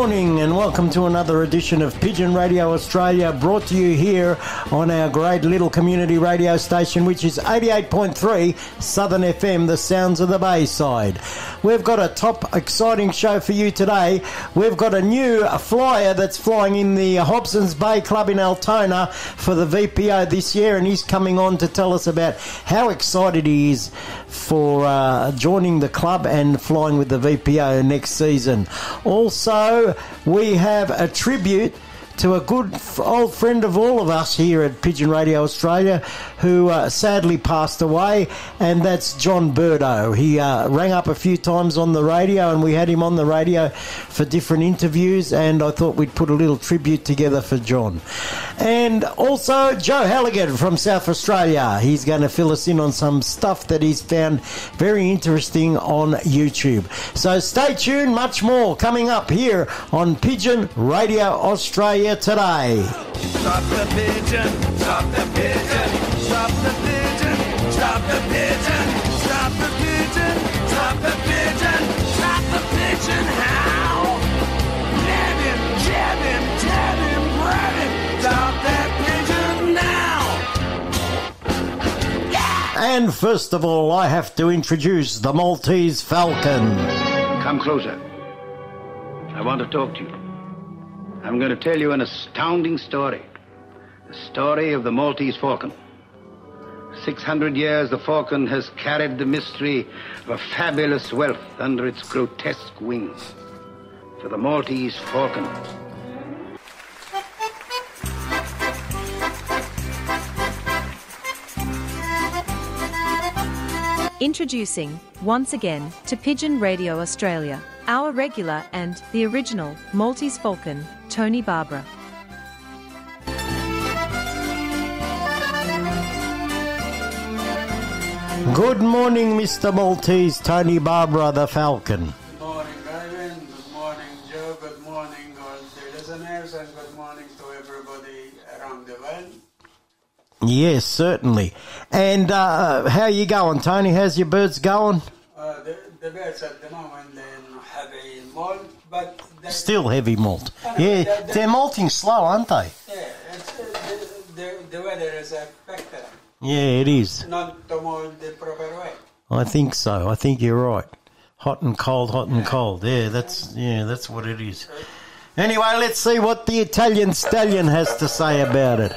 Morning and welcome to another edition of Pigeon Radio Australia brought to you here on our great little community radio station which is 88.3 Southern FM, the sounds of the Bayside. We've got a top exciting show for you today. We've got a new flyer that's flying in the Hobson's Bay Club in Altona for the VPO this year and he's coming on to tell us about how excited he is for uh, joining the club and flying with the VPO next season. Also, we have a tribute to a good old friend of all of us here at Pigeon Radio Australia who uh, sadly passed away, and that's John Berto. He uh, rang up a few times on the radio, and we had him on the radio for different interviews, and I thought we'd put a little tribute together for John. And also, Joe Halligan from South Australia. He's going to fill us in on some stuff that he's found very interesting on YouTube. So stay tuned, much more coming up here on Pigeon Radio Australia today. Stop the pigeon, stop the pigeon, stop the pigeon, stop the pigeon, stop the pigeon, stop the pigeon, stop the pigeon, how? Nab him, jab him, tab him, grab him, stop that pigeon now! And first of all, I have to introduce the Maltese Falcon. Come closer. I want to talk to you. I'm going to tell you an astounding story. The story of the Maltese falcon. 600 years, the falcon has carried the mystery of a fabulous wealth under its grotesque wings. For the Maltese falcon. Introducing, once again, to Pigeon Radio Australia, our regular and the original Maltese Falcon, Tony Barbara. Good morning, Mr. Maltese, Tony Barbara the Falcon. Good morning, Ivan. Good morning, Joe. Good morning, all the listeners, and good morning to everybody around the world. Yes, certainly. And uh, how you going, Tony? How's your birds going? Uh, the, the birds at the moment Still heavy molt. Yeah, they're malting slow, aren't they? yeah, it's, the, the, the weather is a factor, Yeah, it is. not to mold the proper way. I think so. I think you're right. Hot and cold, hot and cold. Yeah, that's yeah, that's what it is. Anyway, let's see what the Italian stallion has to say about it.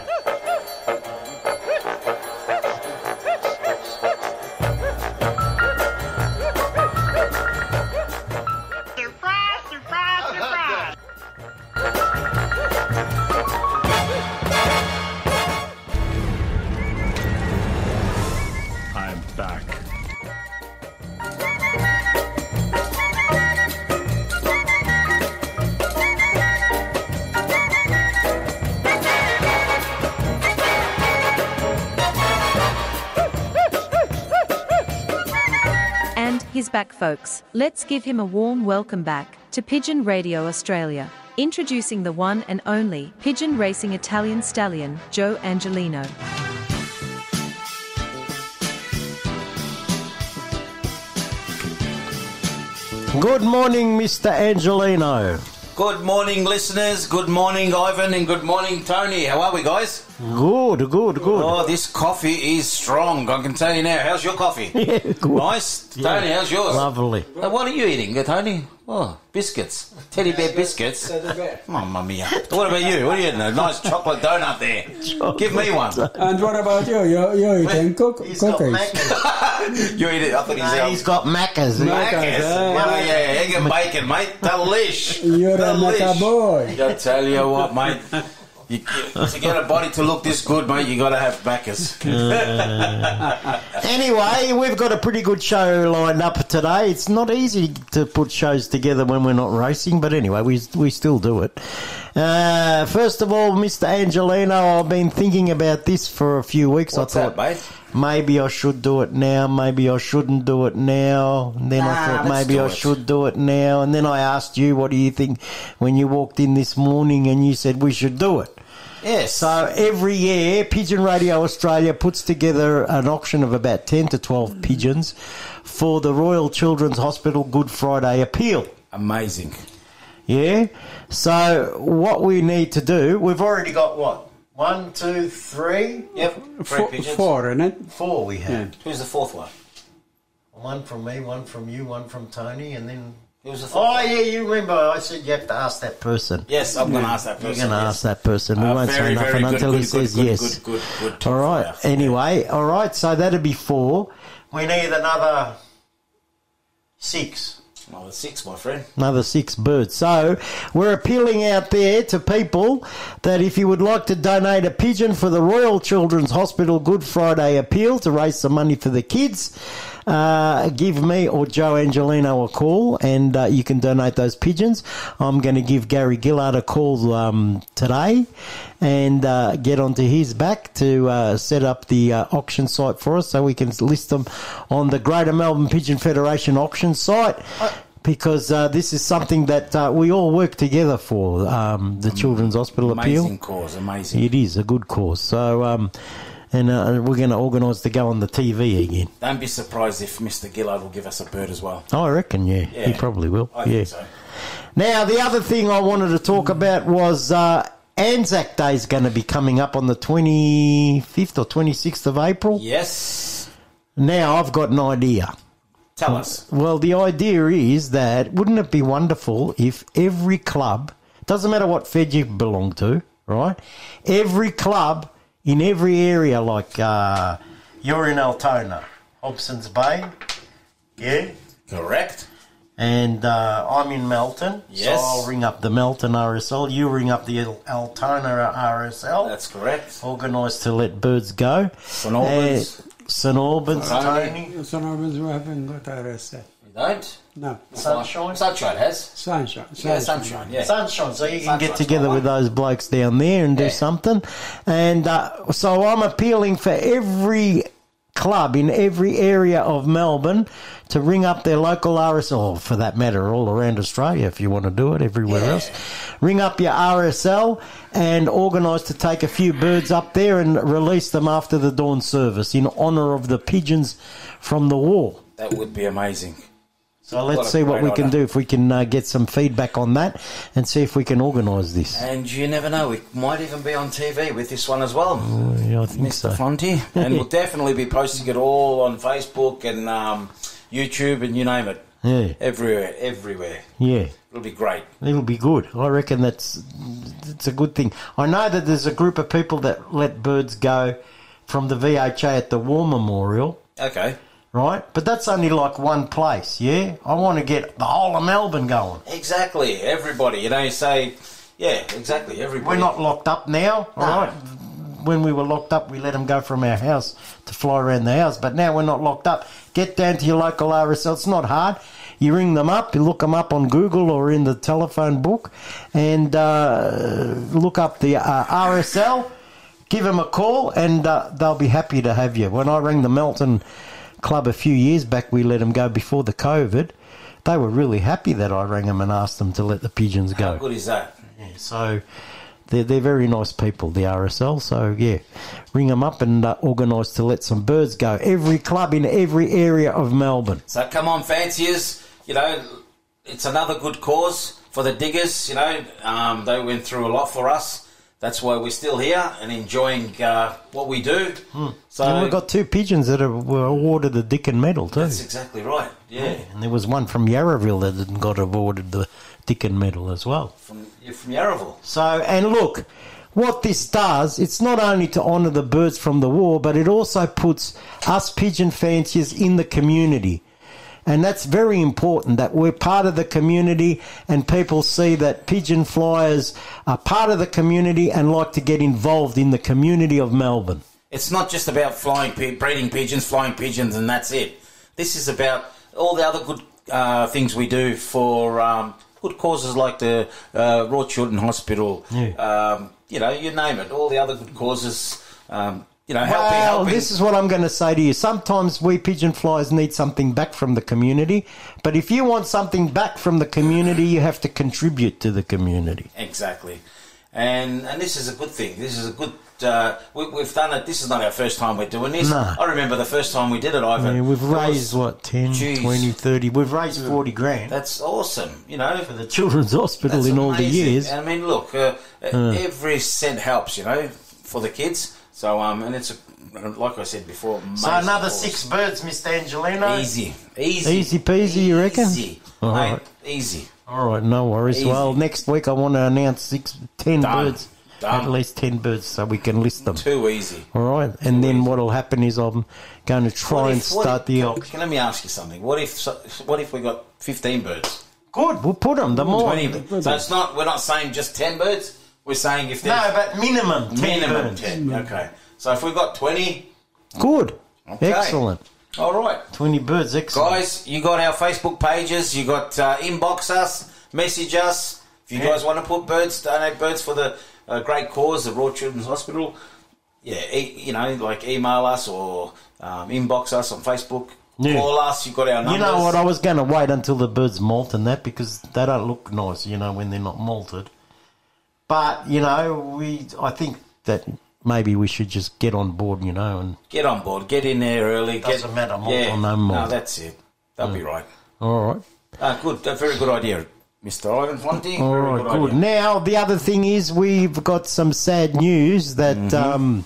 Folks. Let's give him a warm welcome back to Pigeon Radio Australia. Introducing the one and only Pigeon Racing Italian stallion, Joe Angelino. Good morning, Mr. Angelino. Good morning, listeners. Good morning, Ivan, and good morning, Tony. How are we, guys? Good, good, good. Oh, this coffee is strong. I can tell you now. How's your coffee? Yeah, good. Nice. Tony, how's yours? Lovely. Uh, what are you eating, Tony? Oh, biscuits. Teddy bear biscuits. Mamma mia. What about you? What are you eating? A nice chocolate donut there. Give me one. And what about you? You, you eating cook, He's got cookies? You eat it. I thought he's No, he's got Macca's. Mac- Macca's. uh, Yeah, yeah, egg and bacon, mate. Delish. You're a Delish. Macca boy. I tell you what, mate. You, to get a body to look this good, mate, you got to have backers. Anyway, we've got a pretty good show lined up today. It's not easy to put shows together when we're not racing, but anyway, we we still do it. Uh, first of all, Mr. Angelino, I've been thinking about this for a few weeks. What's I thought that, mate? maybe I should do it now, maybe I shouldn't do it now. And then I thought maybe I it. should do it now. And then I asked you, what do you think when you walked in this morning and you said we should do it? Yes. So every year, Pigeon Radio Australia puts together an auction of about 10 to 12 pigeons for the Royal Children's Hospital Good Friday appeal. Amazing. Yeah? So what we need to do, we've already got what? One, two, three, Yep. Three Four, pigeons. four, isn't it? four we have. Who's the fourth one? One from me, one from you, one from Tony, and then. Who's the fourth? Oh, yeah, you remember I said you have to ask that person. Yes, I'm going to ask that person. You're person. going to yes. ask that person. We Uh, won't very, say nothing good, until he good, says good, yes. Good, good, good, good. All right. fire. Anyway, all right. So that'd be four. We need another six. Another six, my friend. Another six birds. So we're appealing out there to people that if you would like to donate a pigeon for the Royal Children's Hospital Good Friday appeal to raise some money for the kids, uh, give me or Joe Angelino a call and uh, you can donate those pigeons. I'm going to give Gary Gillard a call um, today and uh, get onto his back to uh, set up the uh, auction site for us so we can list them on the Greater Melbourne Pigeon Federation auction site because uh, this is something that uh, we all work together for um, the Children's Hospital Amazing appeal. cause, amazing. It is a good cause. So, um, and uh, we're going to organise to go on the TV again. Don't be surprised if Mr. Gillard will give us a bird as well. I reckon, yeah, he probably will. I yeah. think so. Now, the other thing I wanted to talk about was uh, Anzac Day is going to be coming up on the 25th or 26th of April. Yes. Now, I've got an idea. Tell us. Well, the idea is that wouldn't it be wonderful if every club, doesn't matter what fed you belong to, right? Every club in every area, like uh, you're in Altona, Hobson's Bay, yeah, Correct. and uh, I'm in Melton, Yes. so I'll ring up the Melton RSL. You ring up the Al- Altona RSL. That's correct. organised to let birds go. St Albans. Uh, St Albans, Tony. Tony. Son of we haven't got arrested. You don't? No. Sunshine. Sunshine has. Sunshine. Yeah, sunshine, yeah. Sunshine, so you can get together with those blokes down there and do something. And uh, so I'm appealing for every club in every area of Melbourne to ring up their local RSL, for that matter, all around Australia if you want to do it, everywhere Yeah. else. Ring up your RSL and organise to take a few birds up there and release them after the dawn service in honour of the pigeons from the war. That would be amazing. So let's see what we can do if we can uh, get some feedback on that and see if we can organise this. And you never know, we might even be on TV with this one as well. Yeah, I think Mr. so. And we'll definitely be posting it all on Facebook and um, YouTube and you name it. Yeah, Everywhere, everywhere. yeah. It'll be great. It'll be good. I reckon that's it's a good thing. I know that there's a group of people that let birds go from the VHA at the War Memorial, Okay. Right? But that's only like one place, yeah? I want to get the whole of Melbourne going. Exactly. Everybody. You know, you say, yeah, exactly. Everybody. We're not locked up now, all No. right? When we were locked up, we let them go from our house to fly around the house. But now we're not locked up. Get down to your local RSL. It's not hard. You ring them up, you look them up on Google or in the telephone book, and uh, look up the uh, RSL. Give them a call, and uh, they'll be happy to have you. When I rang the Melton club a few years back. We let them go before the COVID. They were really happy that I rang them and asked them to let the pigeons go. How good is that? So they're, they're very nice people, the RSL. So yeah, ring them up and uh, organise to let some birds go. Every club in every area of Melbourne. So come on, fanciers. You know, it's another good cause for the diggers. You know, um, they went through a lot for us. That's why we're still here and enjoying uh, what we do. So and we've got two pigeons that are, were awarded the Dickin Medal too. that's exactly right. Yeah, And there was one from Yarraville that got awarded the Dickin Medal as well. from you're from Yarraville. So, and look, what this does, it's not only to honour the birds from the war, but it also puts us pigeon fanciers in the community. And that's very important that we're part of the community and people see that pigeon flyers are part of the community and like to get involved in the community of Melbourne. It's not just about flying, breeding pigeons, flying pigeons, and that's it. This is about all the other good uh, things we do for um, good causes like the uh, Royal Children Hospital. Yeah. Um, you know, you name it. All the other good causes. Um, you know, helping, Well, helping. this is what I'm going to say to you. Sometimes we pigeon flyers need something back from the community, but if you want something back from the community, you have to contribute to the community. Exactly. And and this is a good thing. This is a good. Uh, we, we've done it. This is not our first time we're doing this. No. I remember the first time we did it, Ivan. Yeah, we've It was- raised what 10, Jeez. 20, 30. We've raised 40 grand That's awesome. You know, for the children's hospital in all the amazing. years. I mean, look, uh, every cent helps, you know, for the kids. So, um, and it's a, like I said before. So another cause. six birds, Mr. Angelino. Easy, easy, Easy peasy, you reckon? Easy, All mate, easy. All right, no worries. Easy. Well, next week I want to announce six, ten Done. birds, Done. at least ten birds, so we can list them. Too easy. All right, and then what'll happen is I'm going to try What and start if- the can- can- Let me ask you something. What if? What if we got fifteen birds? Good, we'll put them. The more, Twenty. So it's not. We're not saying just ten birds. We're saying if there's. no, but minimum ten minimum birds. ten. Okay. So if we've got twenty, Good, Okay. excellent. all right. Twenty birds, excellent. Guys, you got our Facebook pages. You got uh, inbox us, message us. If you Yeah. guys want to put birds, donate birds for the uh, great cause, the Royal Children's Hospital. Yeah, e- you know, like email us or um, inbox us on Facebook. Yeah. Call us. You got our numbers. You know what? I was going to wait until the birds molt and that because they don't look nice, you know, when they're not malted. But you know, we I think that maybe we should just get on board, you know, and Get on board. Get in there early. Doesn't get, matter, malt yeah, or no malt. No, that's it. That'll be right. all right. Ah, good. A very good idea, Mr. Ivan Fonti. All very right, good. idea. Now, the other thing is we've got some sad news that Mm-hmm. um,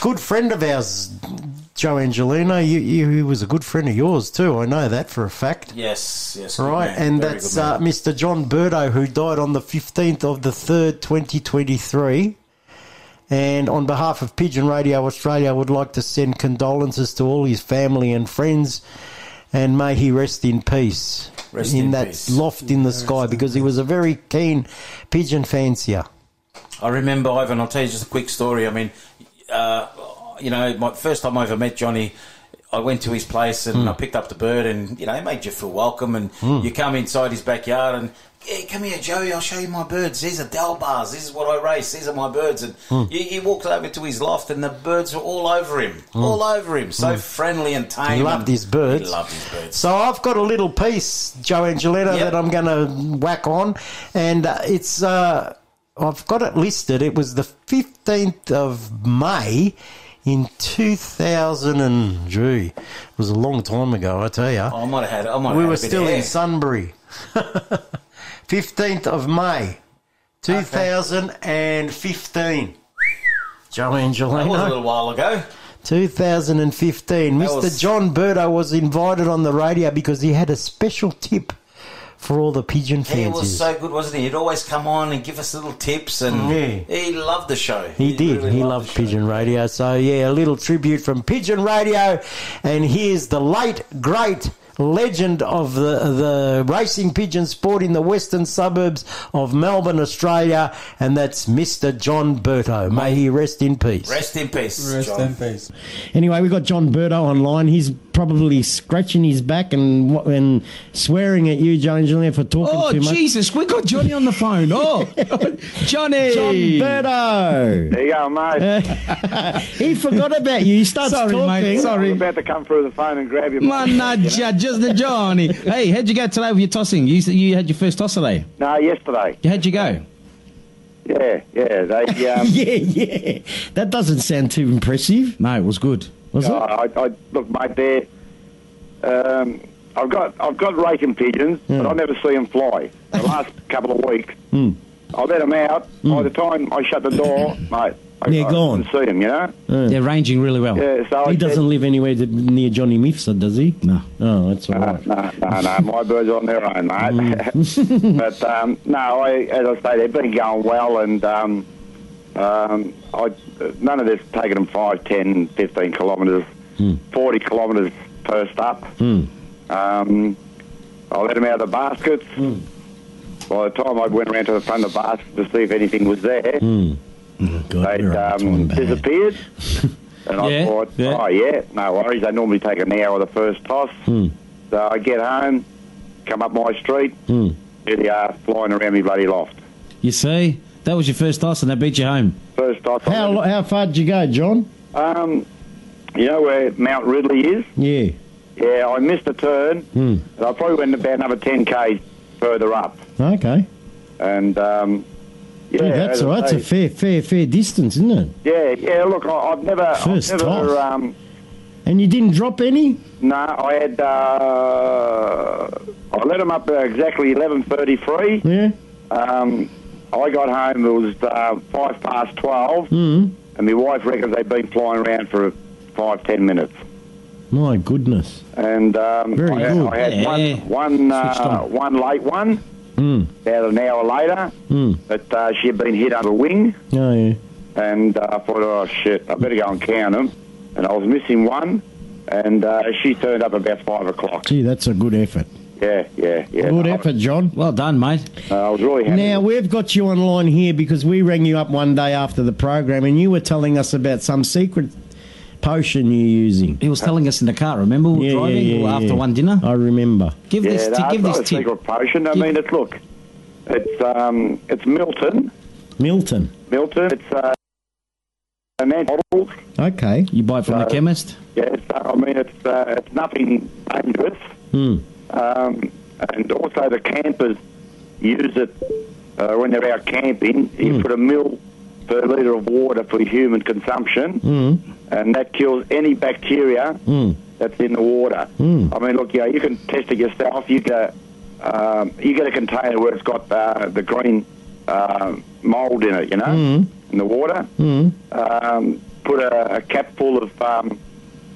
good friend of ours, Joe Angelino, you, you, he was a good friend of yours too. I know that for a fact. Yes, yes. Right, man. and Very that's uh, Mr. John Berto, who died on the 15th of the 3rd, 2023. And on behalf of Pigeon Radio Australia, I would like to send condolences to all his family and friends, and may he rest in peace Rest in, in that peace. loft in the sky, because he was a very keen pigeon fancier. I remember Ivan. I'll tell you just a quick story. I mean, uh, you know, my first time I ever met Johnny, I went to his place Hmm. and I picked up the bird, and you know, he made you feel welcome. And you come inside his backyard and. Yeah, come here, Joey. I'll show you my birds. These are Delbars. This is what I race. These are my birds. And Hmm. you, you walked over to his loft, and the birds were all over him, all over him. So friendly and tame. Hmm. He loved his birds. He loved his birds. So I've got a little piece, Joe Angelino, Yep. that I'm going to whack on, and uh, it's uh, I've got it listed. It was the 15th of May in 2000 and gee, it was a long time ago, I tell you. I might have had. I might have we were still in Sunbury. 15th of May, 2015. Joe That was a little while ago. 2015. That Mr. was- John Berto was invited on the radio because he had a special tip for all the pigeon fans. He was so good, wasn't he? He'd always come on and give us little tips, and Yeah. he loved the show. he did. really he loved the show. Pigeon Radio. So, yeah, a little tribute from Pigeon Radio. And here's the late, great legend of the, the racing pigeon sport in the western suburbs of Melbourne, Australia. And that's Mr. John Berto. May he rest in peace. Rest in peace, Rest John. in peace. Anyway, we've got John Berto online. He's probably scratching his back and and swearing at you, Johnny Julian, for talking Oh, too much. Oh, Jesus, we got Johnny on the phone. Oh, Johnny. John Berto. There you go, mate. he forgot about you. He starts Sorry, talking. mate, I sorry. was about to come through the phone and grab you. Man, nah, ja- just the Johnny. Hey, how'd you go today with your tossing? You, you had your first toss today. No, yesterday. How'd you go? Yeah, yeah. They, um, Yeah, yeah. That doesn't sound too impressive, No, it was good. Was it? I, I, look, mate, there. Um, I've got I've got raking pigeons, but I never see them fly. The last couple of weeks, Hmm. I let them out. By the time I shut the door, mate, I, They're I gone. couldn't see them. You know. They're ranging really well. Yeah. So He said- doesn't live anywhere near Johnny Mifsud, does he? No. Oh, that's all No, right. no, no, no. My birds are on their own, mate. Mm. but um, no, I, as I say, they've been going well, and um, um, I, none of this taking them 5, 10, 15 kilometres, Mm. 40 kilometres first up. Um, I let them out of the baskets. Mm. By the time I went around to the front of the basket to see if anything was there, Oh, God, they'd we're up to um, disappeared. and I Yeah, thought, yeah. oh, yeah, no worries. They normally take an hour the first toss. Hmm. So I get home, come up my street, here they are flying around me bloody loft. You see, that was your first toss and they beat you home. First. I How, how far did you go, John? Um, you know where Mount Ridley is? Yeah. Yeah, I missed a turn. Hmm. I probably went about another 10k further up. Okay. And, um, yeah. Gee, that's I. That's a fair, fair, fair distance, isn't it? Yeah, yeah, look, I, I've never, First I've never, um, And you didn't drop any? no, I had, uh, I let them up exactly 11.33. Yeah. Um, I got home, it was uh, five past 12, Mm. and my wife reckons they'd been flying around for five, ten minutes. My goodness. And um, Very I, had, good. I had Yeah. one, one, uh, on. one late one, Mm. about an hour later, Mm. but uh, she had been hit under the wing, Oh, yeah. and uh, I thought, oh shit, I better go and count them. And I was missing one, and uh, she turned up about five o'clock. Gee, that's a good effort. Yeah, yeah, yeah. Good I, effort, John. Well done, mate. I was really happy. Now, we've got you online here because we rang you up one day after the program and you were telling us about some secret potion you're using. He was telling us in the car, remember? We were Yeah, yeah, driving yeah, or after yeah. one dinner. I remember. Give yeah, this, no, t- give it's this not a tip. secret potion. I Give- mean, it's look, it's um, it's Milton. Milton. Milton. It's uh, an bottle. Okay. You buy it from the Uh, chemist. Yes, I mean it's uh, it's nothing dangerous. Hmm. Um, and also the campers use it uh, when they're out camping. You put a mil per litre of water for human consumption, Mm. and that kills any bacteria Mm. that's in the water. Mm. I mean, look, yeah, you can test it yourself. You get um, you get a container where it's got uh, the green uh, mould in it, you know, Mm. in the water. Mm. Um, put a, a cap full of um,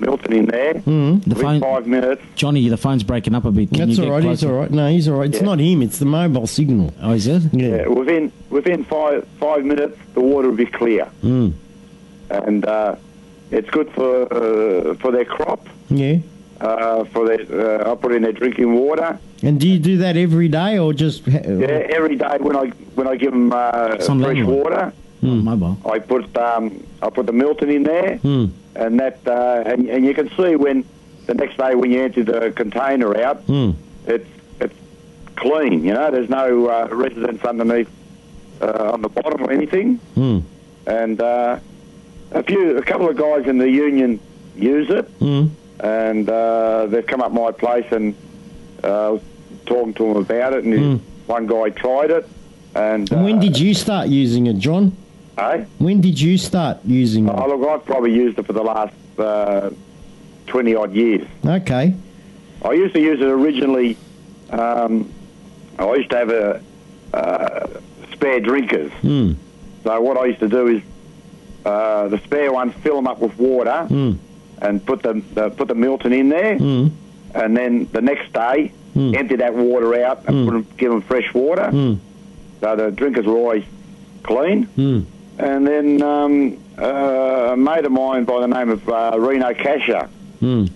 Milton in there. Mm. The Within phone, five minutes. Johnny, the phone's breaking up a bit. Can That's you all get right. He's all right. No, he's all right. It's Yeah. not him. It's the mobile signal. Oh, is it? Yeah. Yeah, within within five five minutes, the water will be clear, Mm. and uh, it's good for uh, for their crop. Yeah. Uh, for their, uh, I put in their drinking water. And do you do that every day or just? Ha- Yeah, every day when I when I give them uh, It's fresh water, Oh, mobile. I put um, I put the Milton in there, Hmm. And that uh, and, and you can see when the next day when you empty the container out, Hmm. it's it's clean. You know, there's no uh, residence underneath uh, on the bottom or anything. Hmm. and uh, a few, a couple of guys in the union use it, Hmm. and uh, they've come up my place and uh, talking to them about it, and Hmm. one guy tried it, and, And when did you start using it, John? When did you start using it? Oh, look, I've probably used it for the last uh, twenty odd years. Okay. I used to use it originally. Um, I used to have a uh, spare drinkers. Hmm. So what I used to do is uh, the spare ones fill them up with water Hmm. and put the, the put the Milton in there, Hmm. and then the next day Hmm. empty that water out and put 'em- give them fresh water. Hmm. So the drinkers were always clean. And then um, uh, a mate of mine by the name of uh, Reno Casher, Hmm.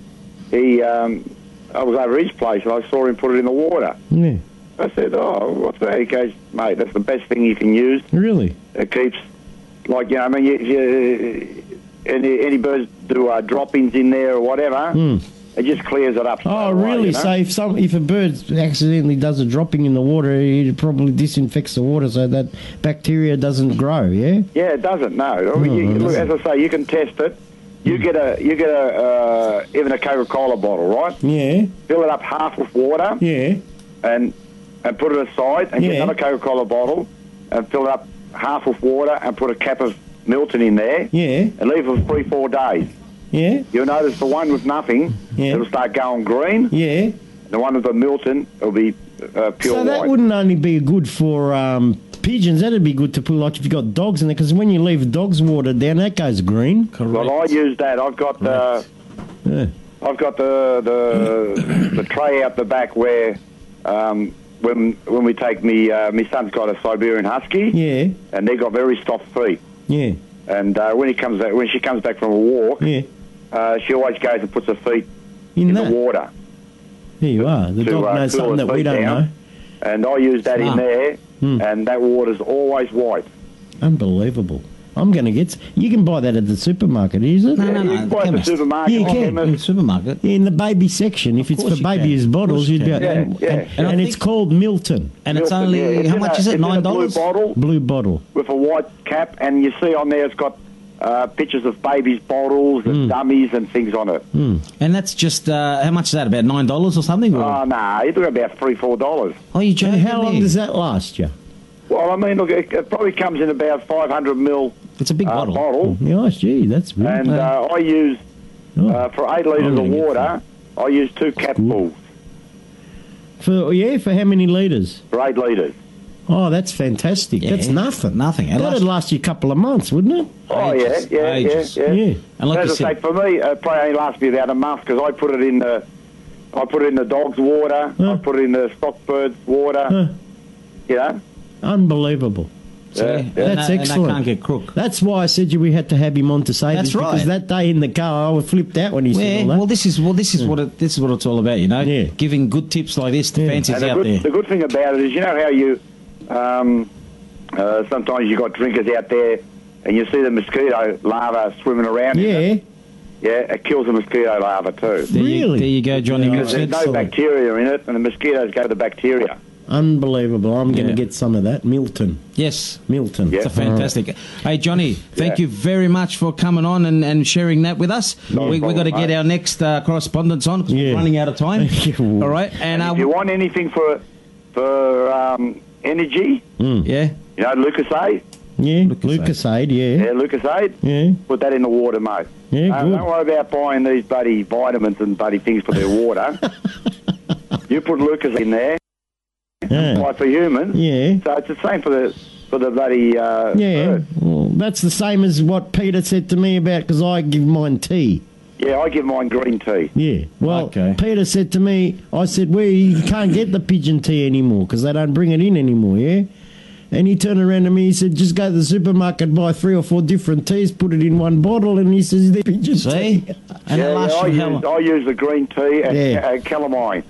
he um, I was over his place and I saw him put it in the water. Yeah. I said, "Oh, what's that?" He goes, "Mate, that's the best thing you can use. Really? It keeps, like you know, I mean, you, you, any any birds do uh, droppings in there or whatever. Hmm. It just clears it up. Oh, really? you know? So if some if a bird accidentally does a dropping in the water, it probably disinfects the water so that bacteria doesn't grow. Yeah. Yeah, it doesn't. No, mean, you, Oh, look, as I say, you can test it. You get a you get a uh, even a Coca Cola bottle, right? Yeah. Fill it up half with water. Yeah. And and put it aside, and get another Coca Cola bottle, and fill it up half with water, and put a cap of Milton in there. Yeah. And leave it for three four days. Yeah. You'll notice the one with nothing, Yeah. it'll start going green. Yeah. The one with the Milton, it'll be uh, pure so that white. wouldn't only be good for um, pigeons. That'd be good to put like if you've got dogs in there, because when you leave dogs' water down, that goes green. Correct. Well, I use that. I've got the, Yeah. I've got the the the tray out the back where um, when when we take me uh, my son's got a Siberian Husky. Yeah. And they got very soft feet. Yeah. And uh, when he comes back, when she comes back from a walk, Yeah. Uh, she always goes and puts her feet In, in the water. There you are. The to, dog uh, knows cool something that we don't down. know. And I use that in there, Hmm. and that water's always white. Unbelievable. I'm going to get. You can buy that at the supermarket, is it? No, no, no, You can buy it at the supermarket, Yeah, you or can. chemist. supermarket. In the baby section. If it's for you baby's bottles, you you'd be. can. And, Yeah, yeah. and, And I and it's called Milton. And it's only yeah. How in much a- is it? it's in a Nine blue dollars. bottle Blue bottle. with a white cap, and you see on there it's got uh, pictures of babies' bottles and dummies and things on it. And that's just uh, how much is that? About nine dollars or something? Or? Oh, no, you're talking about three, four dollars. oh, you And joking? how long does that last you? Well, I mean, look, it, it probably comes in about 500 mil It's a big uh, bottle. bottle, Yeah, gee, that's good. and uh, I use Oh. uh, for eight litres of water. I use two capfuls for yeah, for how many litres? for eight litres. Oh, that's fantastic. Yeah, that's nothing. nothing. That'd last- last you a couple of months, wouldn't it? Oh Ages, yeah, yeah, ages. yeah, yeah. Yeah. And like As you I said- say, for me, it probably only lasts me about a month because I put it in the, I put it in the dog's water. I put it in the stockbird's water. Huh. You know. Unbelievable. See? Yeah, And That's that- And excellent. that can't get crook. That's why I said you we had to have him on to say That's this because that day in the car I was flipped out when he said all that. well, this is well, this is what it, this is what it's all about, you know. Yeah. Giving good tips like this to Yeah. fancies And the out good, there. the good thing about it is, you know how you, um, uh, sometimes you've got drinkers out there, and you see the mosquito larva swimming around. in yeah, it. yeah, it kills the mosquito larva too. There you, Really? there you go, Johnny. Yeah, Because there's no Excellent. bacteria in it, and the mosquitoes go to the bacteria. unbelievable. I'm going to Yeah. get some of that. Milton, Yes. Milton. Yeah. It's a fantastic. Hey, Johnny, thank Yeah. you very much for coming on and, and sharing that with us. No we we got to problem, get mate. our next uh, correspondence on because Yeah. we're running out of time. All right, and, And uh, if you want anything for for um, energy, yeah, you know, Lucozade, Yeah, Lucozade. Lucozade. Yeah, yeah, Lucozade, yeah, put that in the water, mate. Yeah, good. don't worry about buying these bloody vitamins and bloody things for their water. you put Lucas in there, yeah. like for humans. yeah. So it's the same for the for the bloody uh, Yeah, bird. well, that's the same as what Peter said to me about because I give mine tea. Yeah, I give mine green tea. Yeah, well, Okay. Peter said to me, I said, we can't get the pigeon tea anymore because they don't bring it in anymore, yeah? And he turned around to me, he said, just go to the supermarket, buy three or four different teas, put it in one bottle, and he says, they're pigeon see, tea. and yeah, yeah, I, use, long? I use the green tea and Yeah. uh, calamine.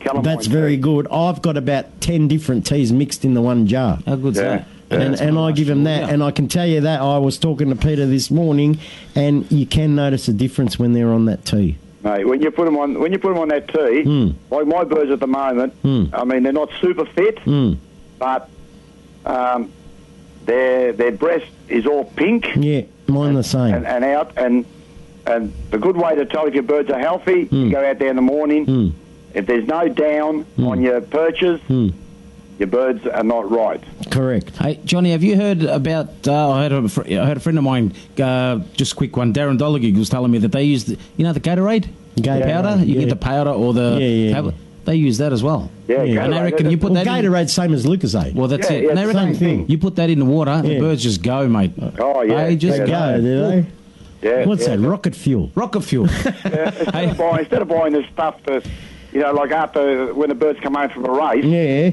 calamine. That's tea. very good. I've got about 10 different teas mixed in the one jar. How good's Yeah. that? And, and I give him that, Yeah. and I can tell you that I was talking to Peter this morning, and you can notice a difference when they're on that tea. Mate, when you put them on, when you put them on that tea, Hmm. like my birds at the moment, I mean they're not super fit, Mm. but um, their their breast is all pink Yeah, mine the same. and, and out, and and the good way to tell if your birds are healthy, Hmm. you go out there in the morning. If there's no down Hmm. on your perches, your birds are not right. Correct. Hey, Johnny, have you heard about? Uh, I heard a, fr- I heard a friend of mine. Uh, just a quick one. Darren Dollagig was telling me that they use, the, you know, the Gatorade, Gatorade, powder. You yeah. get the powder or the Yeah, yeah, tablet. yeah. They use that as well. Yeah, Yeah. And I reckon you put Well, that. in, Gatorade's same as Lucozade. well, that's Yeah, it. yeah, and I reckon same thing. you put that in the water, the birds just go, mate. Oh yeah, They just They go, do they? Yeah, What's yeah. that? Rocket fuel. Rocket fuel. Instead, of buying, instead of buying this stuff that, you know, like after when the birds come home from a race, Yeah.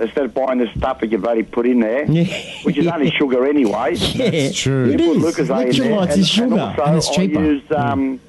Instead of buying the stuff that you've already put in there, Yeah. which is only sugar anyway. Yeah. true. It You is. put Lucozade in there, Electrolytes is sugar. and also And it's cheaper. I use um,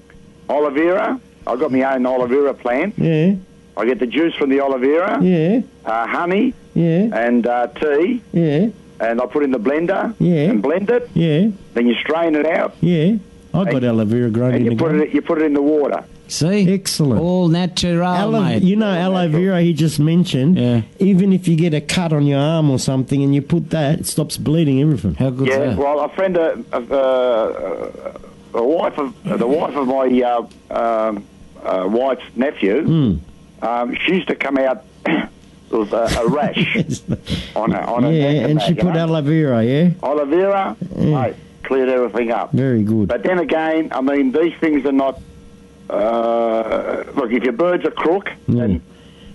aloe vera. I've got my own aloe vera plant. yeah. I get the juice from the aloe vera, Yeah. uh, honey, Yeah. and uh, tea, Yeah. and I put it in the blender Yeah. and blend it. Yeah. Then you strain it out, Yeah. I got aloe vera grown and in you the put garden. it you put it in the water. See? Excellent. All natural, Aloe, mate. you know aloe vera he just mentioned. Yeah. Even if you get a cut on your arm or something and you put that, it stops bleeding everything. How good Yeah, well, a friend, uh, of, uh, a wife of the wife of my uh, um, uh, wife's nephew. Hmm. Um, she used to come out with a, a rash on her on her yeah, neck and she put know? aloe vera, yeah? aloe vera, mate, cleared everything up. Very good. But then again, I mean, these things are not. Uh, look, if your birds are crook, and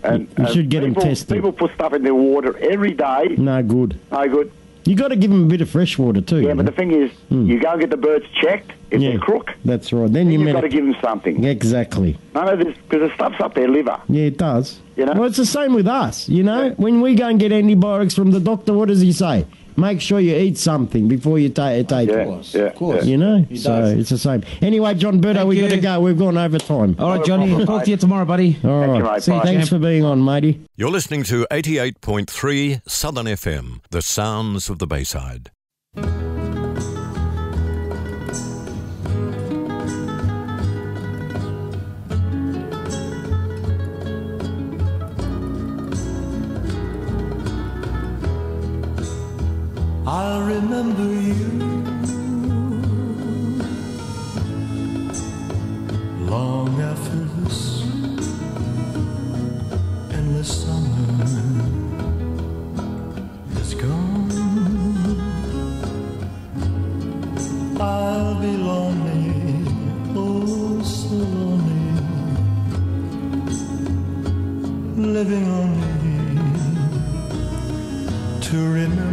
and You should get people, tested. People put stuff in their water every day. No good. No good. You got to give them a bit of fresh water too. Yeah, but know? the thing is, you go and get the birds checked. If Yeah. they're crook, That's right. Then then you you've got to give them something. exactly. None of this because the stuff's up their liver. Yeah, it does. You know? Well, it's the same with us. You know, when we go and get antibiotics from the doctor, what does he say? Make sure you eat something before you ta- take Yeah, it. yeah, of course. You know, He so does. it's the same. Anyway, John Berto, Thank we got to go. We've gone over time. All right, Johnny. problem, Talk to you tomorrow, buddy. All Thank you, mate. See Bye. Thanks for being on, matey. You're listening to 88.3 Southern FM, the sounds of the Bayside. I'll remember you long after this endless summer is gone. I'll be lonely, oh so lonely, living only to remember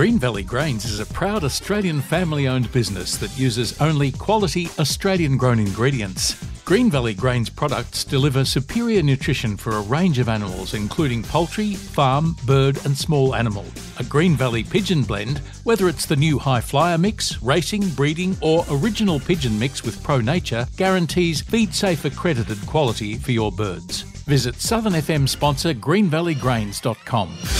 Green Valley Grains is a proud Australian family owned business that uses only quality Australian grown ingredients. Green Valley Grains products deliver superior nutrition for a range of animals, including poultry, farm, bird, and small animal. A Green Valley pigeon blend, whether it's the new High Flyer mix, racing, breeding, or original pigeon mix with Pro Nature, guarantees feed safe accredited quality for your birds. Visit Southern FM sponsor greenvalleygrains.com.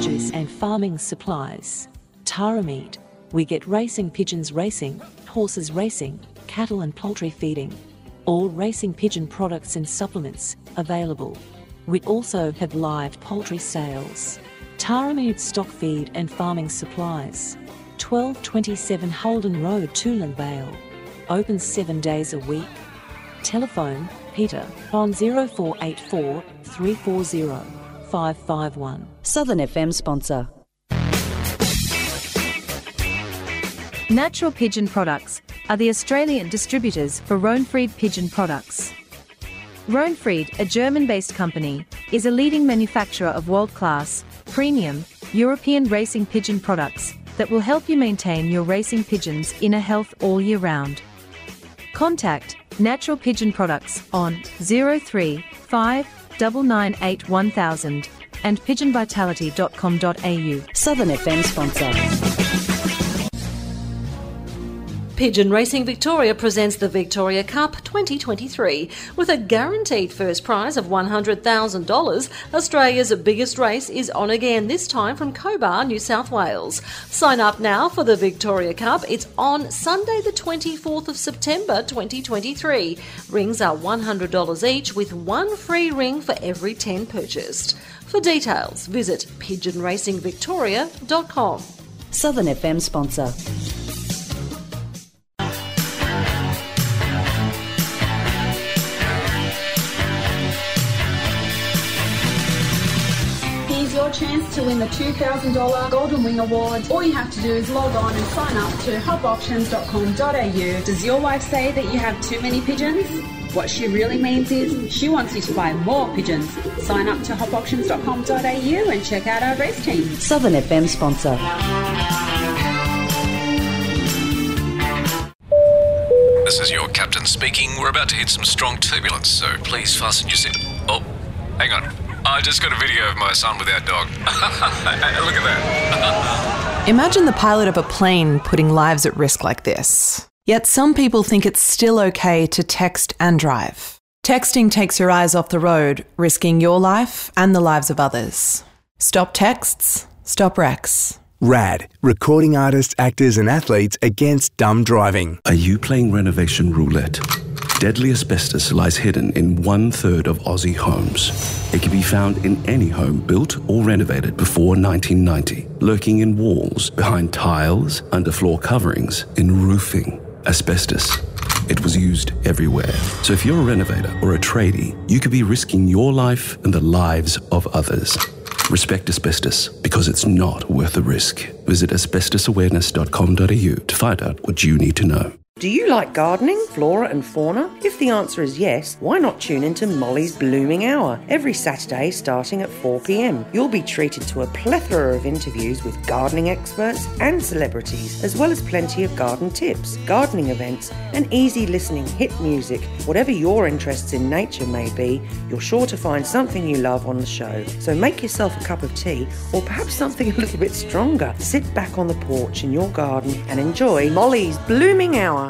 produce and farming supplies. Tara Meat. We get racing pigeons racing, horses racing, cattle and poultry feeding. All racing pigeon products and supplements available. We also have live poultry sales. Tara Meat stock feed and farming supplies. 1227 Holden Road, Toolern Vale. Open seven days a week. Telephone Peter on 0484 340 551. Southern FM sponsor. Natural Pigeon Products are the Australian distributors for Rohnfried Pigeon Products. Rohnfried, a German based company, is a leading manufacturer of world class, premium, European racing pigeon products that will help you maintain your racing pigeon's inner health all year round. Contact Natural Pigeon Products on 03 998 1000 and pigeonvitality.com.au. Southern FM sponsor. Pigeon Racing Victoria presents the Victoria Cup 2023 with a guaranteed first prize of $100,000. Australia's biggest race is on again, this time from Cobar, New South Wales. Sign up now for the Victoria Cup. It's on Sunday, the 24th of September 2023. Rings are $100 each with one free ring for every 10 purchased. For details, visit pigeonracingvictoria.com. Southern FM sponsor. To win the $2,000 Golden Wing Award. All you have to do is log on and sign up to hubauctions.com.au. Does your wife say that you have too many pigeons? What she really means is she wants you to buy more pigeons. Sign up to hopauctions.com.au and check out our race team. Southern FM sponsor. This is your captain speaking. We're about to hit some strong turbulence, so please fasten your seat. Oh, hang on. I just got a video of my son with our dog. Look at that. Imagine the pilot of a plane putting lives at risk like this. Yet some people think it's still okay to text and drive. Texting takes your eyes off the road, risking your life and the lives of others. Stop texts, stop wrecks. RAD, recording artists, actors, and athletes against dumb driving. Are you playing renovation roulette? Deadly asbestos lies hidden in one third of Aussie homes. It can be found in any home built or renovated before 1990, lurking in walls, behind tiles, underfloor coverings, in roofing. Asbestos. It was used everywhere. So if you're a renovator or a tradie, you could be risking your life and the lives of others. Respect asbestos because it's not worth the risk. Visit asbestosawareness.com.au to find out what you need to know. Do you like gardening, flora and fauna? If the answer is yes, why not tune into Molly's Blooming Hour every Saturday starting at 4 pm? You'll be treated to a plethora of interviews with gardening experts and celebrities, as well as plenty of garden tips, gardening events, and easy listening hit music. Whatever your interests in nature may be, you're sure to find something you love on the show. So make yourself a cup of tea or perhaps something a little bit stronger. Sit back on the porch in your garden and enjoy Molly's Blooming Hour.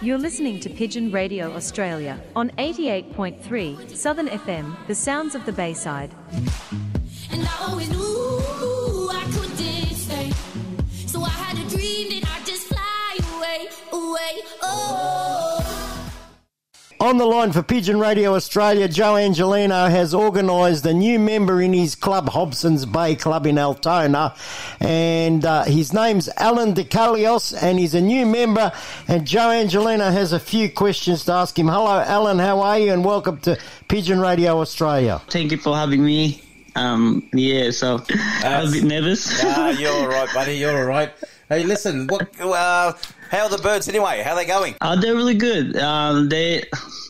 You're listening to Pigeon Radio Australia on 88.3 Southern FM, the sounds of the Bayside. And I always knew I couldn't stay. So I had a dream that I'd just fly away, away. Oh. On the line for Pigeon Radio Australia, Joe Angelino has organised a new member in his club, Hobsons Bay Club in Altona, and uh, his name's Allan DeCalios, and he's a new member. And Joe Angelino has a few questions to ask him. Hello, Allan. How are you? And welcome to Pigeon Radio Australia. Thank you for having me. Um, yeah, so I was a bit nervous. Ah, you're all right, buddy. You're all right. Hey, listen. What? Uh, how are the birds anyway? How are they going? Uh, they're really good. Um, they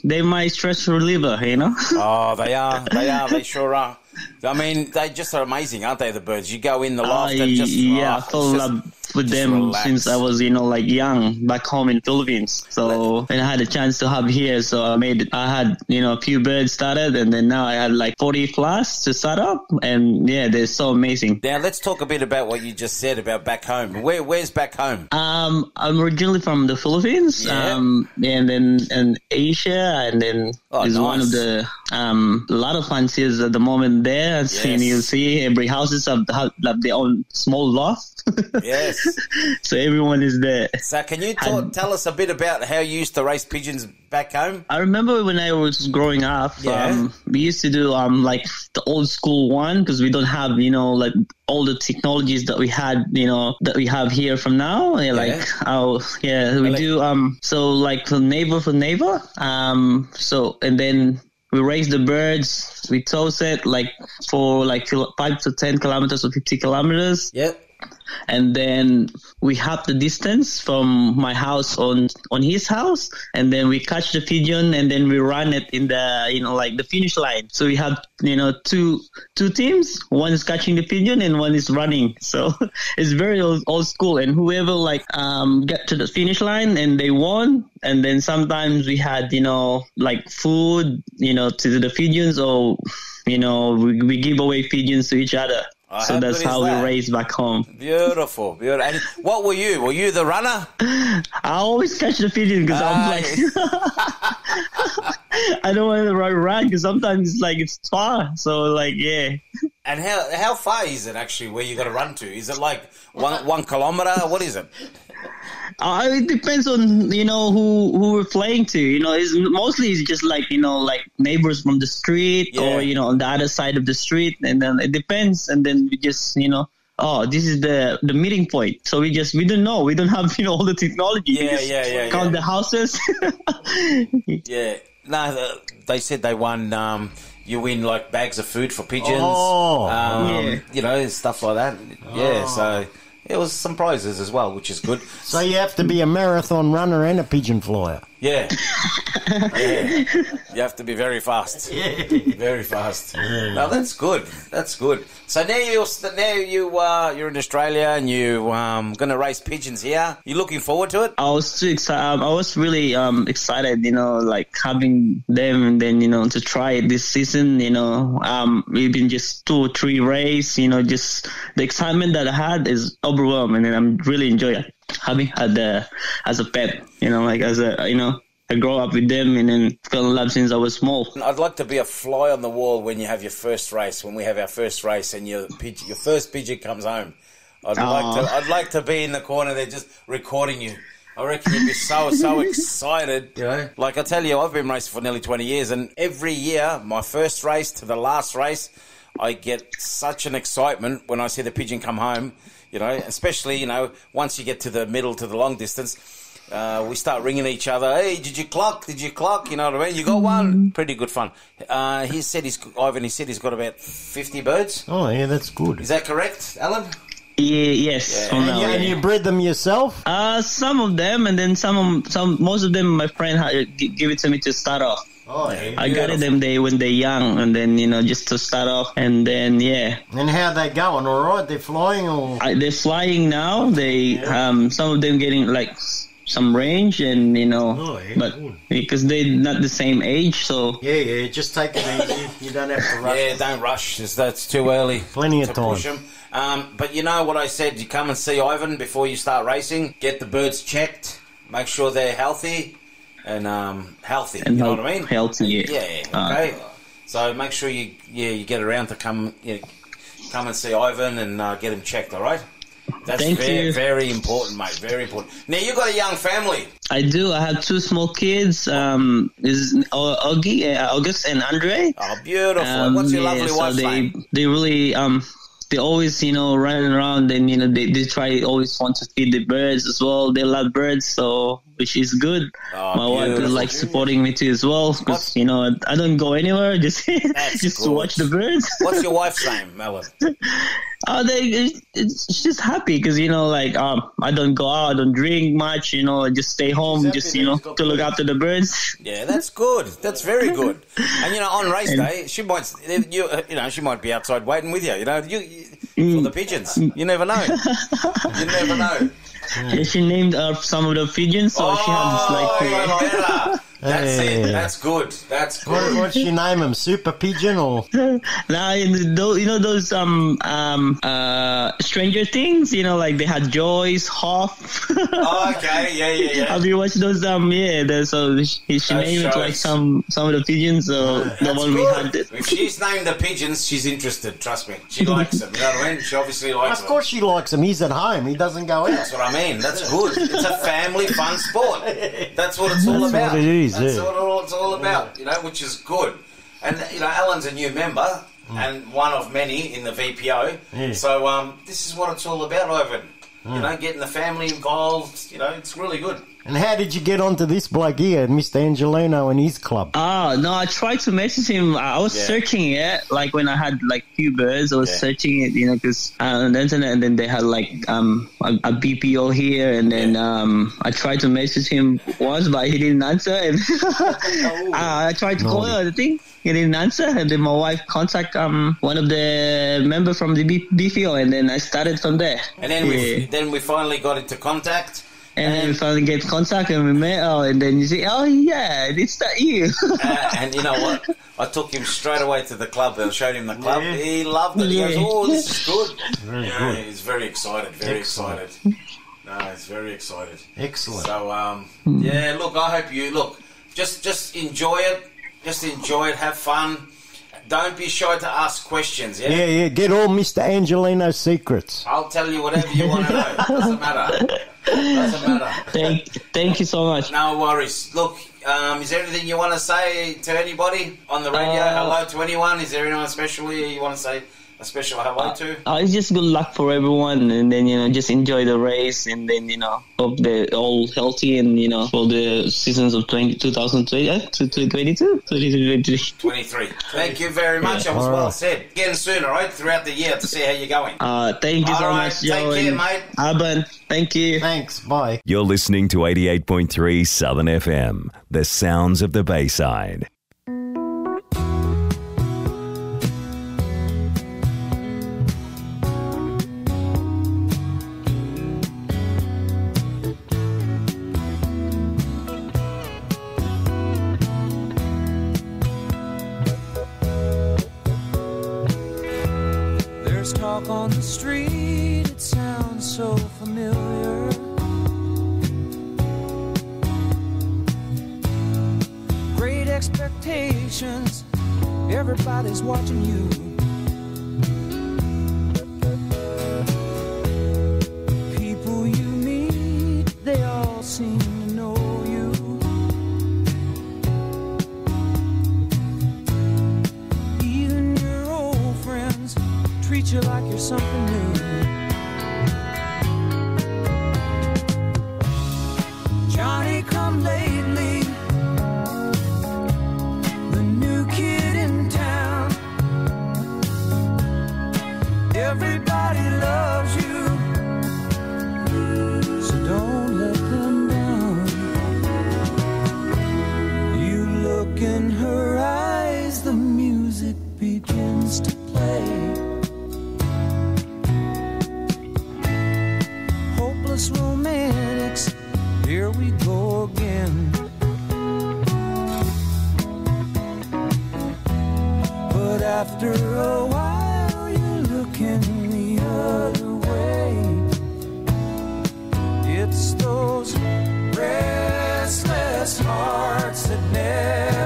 they my stress reliever, you know. Oh, they are. They are. They sure are. I mean, they just are amazing, aren't they? The birds. You go in the loft I- and just yeah, oh, I fell in love with them relax. since I was, you know, like young back home in Philippines. So and I had a chance to have here, so I made I had you know a few birds started, and then now I had like forty plus to start up, and yeah, they're so amazing. Now let's talk a bit about what you just said about back home. Where Where's back home? Um, I'm originally from the Philippines, Yeah. um, and then and Asia, and then Oh, is one of the um a lot of fanciers at the moment there. And Yes. you'll see every houses have, have, have their own small loft, Yes. so everyone is there. So can you talk, tell us a bit about how you used to race pigeons back home? I remember when I was growing up, Yeah. um, we used to do um like the old school one because we don't have you know like all the technologies that we had you know that we have here from now. Yeah, like oh yeah, we do um so like from neighbor for neighbor. Um so and then we raise the birds, we toss it like for like five to ten kilometers or fifty kilometers. Yep. And then we have the distance from my house on on his house, and then we catch the pigeon, and then we run it in the you know like the finish line. So we have you know two two teams. One is catching the pigeon, and one is running. So it's very old, old school. And whoever like um get to the finish line and they won. And then sometimes we had you know like food you know to the pigeons, or you know we, we give away pigeons to each other. Oh, so that's how that? we raise back home. Beautiful, beautiful. And what were you? Were you the runner? I always catch the pigeon because I'm like, I don't want to run run because sometimes it's like it's far. So like, yeah. And how how far is it actually? Where you got to run to? Is it like one one kilometer? What is it? Uh, it depends on you know who who we're playing to. You know, it's mostly it's just like you know like neighbors from the street Yeah. or you know on the other side of the street, and then it depends. And then we just you know. Oh, this is the the meeting point. So we just we don't know. We don't have you know all the technology. Yeah, yeah, yeah, Count yeah. the houses. Yeah. No, they said they won. Um, you win like bags of food for pigeons. Oh, um, yeah. You know stuff like that. Yeah. Oh. So it was some prizes as well, which is good. So you have to be a marathon runner and a pigeon flyer. Yeah. yeah. You have to be very fast. Very fast. No, that's good. That's good. So now you're now you uh, you're in Australia and you um going to race pigeons here. You looking forward to it? I was too excited. Um, I was really um, excited, you know, like having them and then, you know, to try it this season, you know, um, we've been just two or three race, you know, just the excitement that I had is overwhelming and I'm really enjoying having had the, as a pet, you know, like as a, you know, I grew up with them and then fell in love since I was small. I'd like to be a fly on the wall when you have your first race. When we have our first race and your pigeon, your first pigeon comes home, I'd like to. I'd like to be in the corner there just recording you. I reckon you'd be so so excited. Know, like I tell you, I've been racing for nearly twenty years, and every year, my first race to the last race, I get such an excitement when I see the pigeon come home. You know, especially you know once you get to the middle to the long distance. Uh, we start ringing each other. Hey, did you clock? Did you clock? You know what I mean? You got one. Pretty good fun. Uh, he said he's Ivan. He said he's got about fifty birds. Oh, yeah, that's good. Is that correct, Allan? Yeah, yes. Yeah. And you, and you bred them yourself? Uh, some of them, and then some, of, some, most of them, my friend had, g- give it to me to start off. Oh. I got it them they when they're young, and then you know just to start off, and then yeah, And how they going? All right, they're flying or I, they're flying now. They um some of them getting like some range, and you know, Oh, yeah, but because they're not the same age, so Yeah, yeah. Just take it easy. You don't have to rush. Yeah, don't rush. That's too early. Plenty of to time. push 'em. Um, but you know what I said? You come and see Ivan before you start racing. Get the birds checked. Make sure they're healthy and um, healthy. And you know what I mean? healthy, yeah. Yeah. Uh, Okay. so make sure you yeah you get around to come you know, come and see Ivan and uh, get him checked. All right. That's Thank very, you. very important, mate. Very important. Now you've got a young family. I do. I have two small kids. Um, is Augie, uh, August and Andre. Oh, beautiful. What's your lovely Um, so wife's they, name? They really um. They always, you know, running around and, you know, they, they try always want to feed the birds as well. They love birds, so, which is good. Oh, My wife is like supporting me too as well because, you know, I don't go anywhere, just, just to watch the birds. What's your wife's name, Ellen? Oh, they it's, just happy because you know, like um, I don't go out, I don't drink much, you know, I just stay home, just you know, to look after the birds. Yeah, that's good. That's very good. And you know, on race And- day, she might, you, uh, you know, she might be outside waiting with you. You know, you, you Mm. for the pigeons. You never know. you never know. And she named uh, some of the pigeons, so she has like. Ella, That's Hey. it. That's good. That's What, good. what should you name him? Super pigeon or? Now, in those, you know those um um uh Stranger Things, you know, like they had Joyce, Hoff. Oh, okay, yeah, yeah, yeah. Have you watched those? Um, yeah. the- So she, she named it like some some of the pigeons. So the That's one we good. had. If she's named the pigeons, she's interested. Trust me, she likes them. You know what I mean? She obviously likes Of them. course she likes him. He's at home. He doesn't go out. That's what I mean. That's good. It's a family fun sport. That's what it's all about. what it is, That's yeah. what all, it's all about. You know, which is good. And you know, Allan's a new member and one of many in the VPO. Yeah. So um, this is what it's all about, Ivan. You Mm. know, getting the family involved. You know, it's really good. And how did you get onto this bloke here, Mr. Angelino and his club? Oh no! I tried to message him. I was Yeah. searching it, like when I had like few birds. I was Yeah. searching it, you know, because uh, on the internet, and then they had like um a, a VPO here, and then um I tried to message him once, but he didn't answer. And uh, I tried to call Naughty. him, I think he didn't answer, and then my wife contact um one of the member from the B- VPO, and then I started from there. And then we then we finally got into contact. And then we finally get contact and we met. Oh, and then you say, "Oh yeah, it's that you." Uh, and you know what? I took him straight away to the club and showed him the club. Yeah. He loved it. He goes, "Oh, this is good." Very Yeah, good. He's very excited. Very Excellent. excited. No, he's very excited. Excellent. So, um, yeah. Look, I hope you look. Just, just enjoy it. Just enjoy it. Have fun. Don't be shy to ask questions. Yeah. Yeah, yeah. Get all Mr. Angelino's secrets. I'll tell you whatever you want to know. Doesn't matter. Doesn't matter. thank, thank you so much. No worries. Look, um, is there anything you want to say to anybody on the radio? Uh, hello to anyone? Is there anyone specially you want to say a special hello to? Uh, it's just good luck for everyone, and then you know, just enjoy the race, and then you know, hope they're all healthy, and you know, for the seasons of 20, 2020, uh, 2022, 2023. 23. Thank you very much. Yeah. That was All well right. said. Again soon, all right? Throughout the year to see how you're going. Uh, thank you so All right, much, take Joe. care, and mate. Aban, thank you. Thanks. Bye. You're listening to 88.3 Southern FM, the sounds of the Bayside. After a while, you're looking the other way. It's those restless hearts that never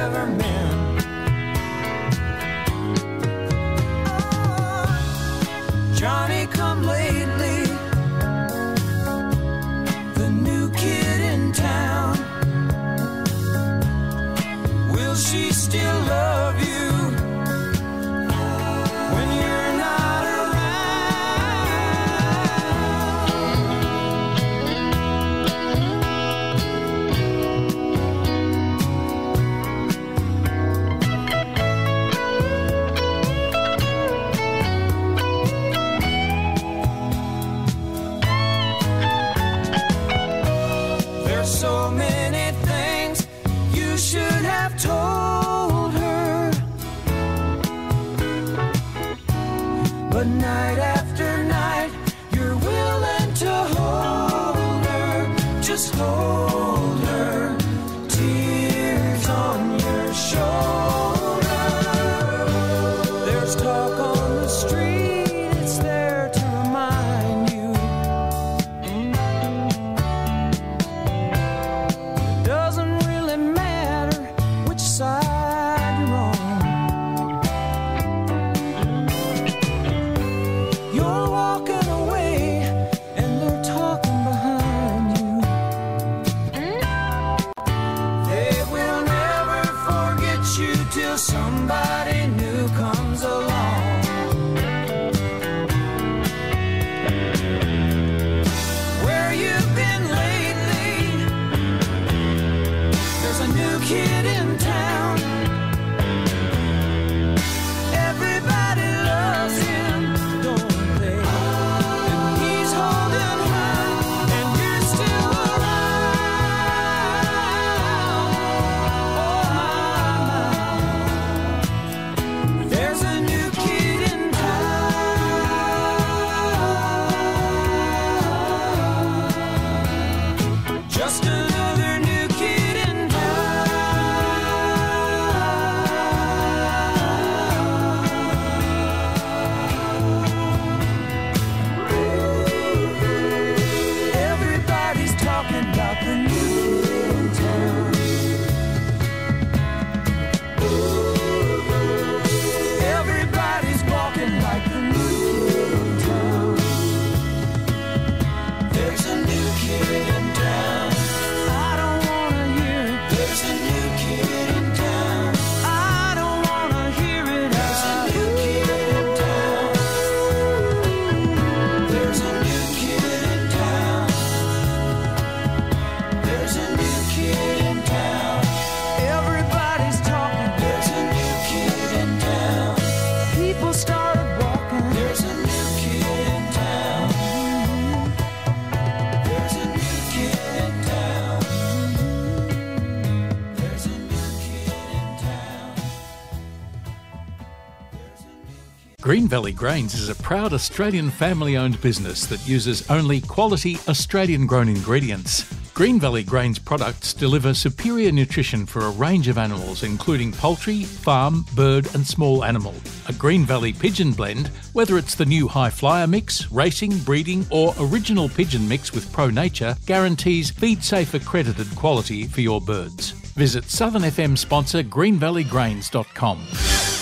Green Valley Grains is a proud Australian family owned business that uses only quality Australian grown ingredients. Green Valley Grains products deliver superior nutrition for a range of animals, including poultry, farm, bird, and small animal. A Green Valley pigeon blend, whether it's the new high flyer mix, racing, breeding, or original pigeon mix with Pro Nature, guarantees feed safe accredited quality for your birds. Visit Southern FM sponsor greenvalleygrains.com.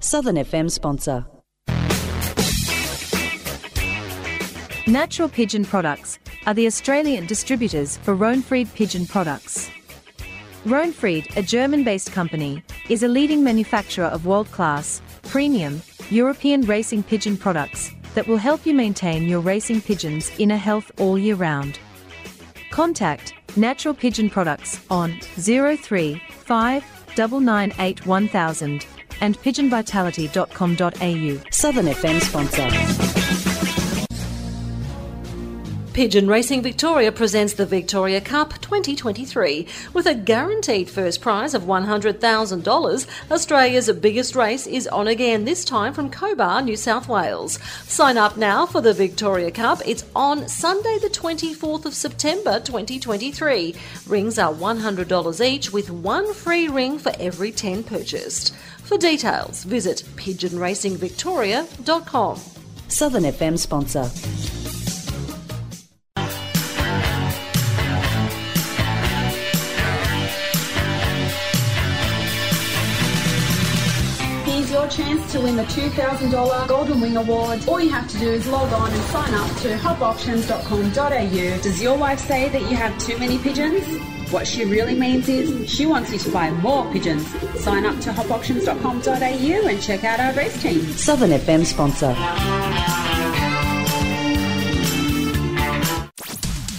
Southern FM sponsor. Natural Pigeon Products are the Australian distributors for Rohnfried Pigeon Products. Rohnfried, a German-based company, is a leading manufacturer of world-class, premium, European racing pigeon products that will help you maintain your racing pigeon's inner health all year round. Contact Natural Pigeon Products on 035 998 1000 and pigeonvitality.com.au. Southern FM sponsor. Pigeon Racing Victoria presents the Victoria Cup 2023 with a guaranteed first prize of $100,000. Australia's biggest race is on again, this time from Cobar, New South Wales. Sign up now for the Victoria Cup. It's on Sunday, the 24th of September 2023. Rings are $100 each with one free ring for every 10 purchased. For details, visit pigeonracingvictoria.com. Southern FM sponsor. Here's your chance to win the $2,000 Golden Wing Awards. All you have to do is log on and sign up to hubauctions.com.au. Does your wife say that you have too many pigeons? What she really means is she wants you to buy more pigeons. Sign up to hopauctions.com.au and check out our race team. Southern FM sponsor.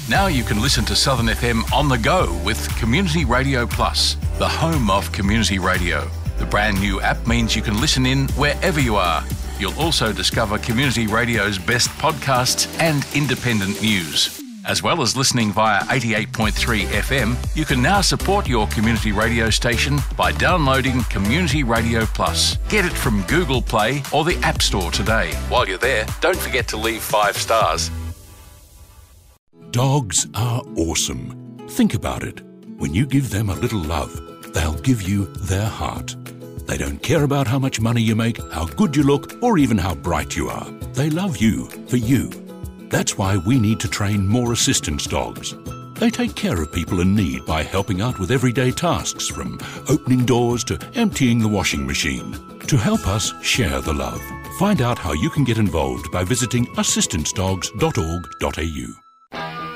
Now you can listen to Southern FM on the go with Community Radio Plus, the home of community radio. The brand new app means you can listen in wherever you are. You'll also discover Community Radio's best podcasts and independent news. As well as listening via 88.3 FM, you can now support your community radio station by downloading Community Radio Plus. Get it from Google Play or the App Store today. While you're there, don't forget to leave five stars. Dogs are awesome. Think about it. When you give them a little love, they'll give you their heart. They don't care about how much money you make, how good you look, or even how bright you are. They love you for you. That's why we need to train more assistance dogs. They take care of people in need by helping out with everyday tasks from opening doors to emptying the washing machine. To help us share the love, find out how you can get involved by visiting assistancedogs.org.au.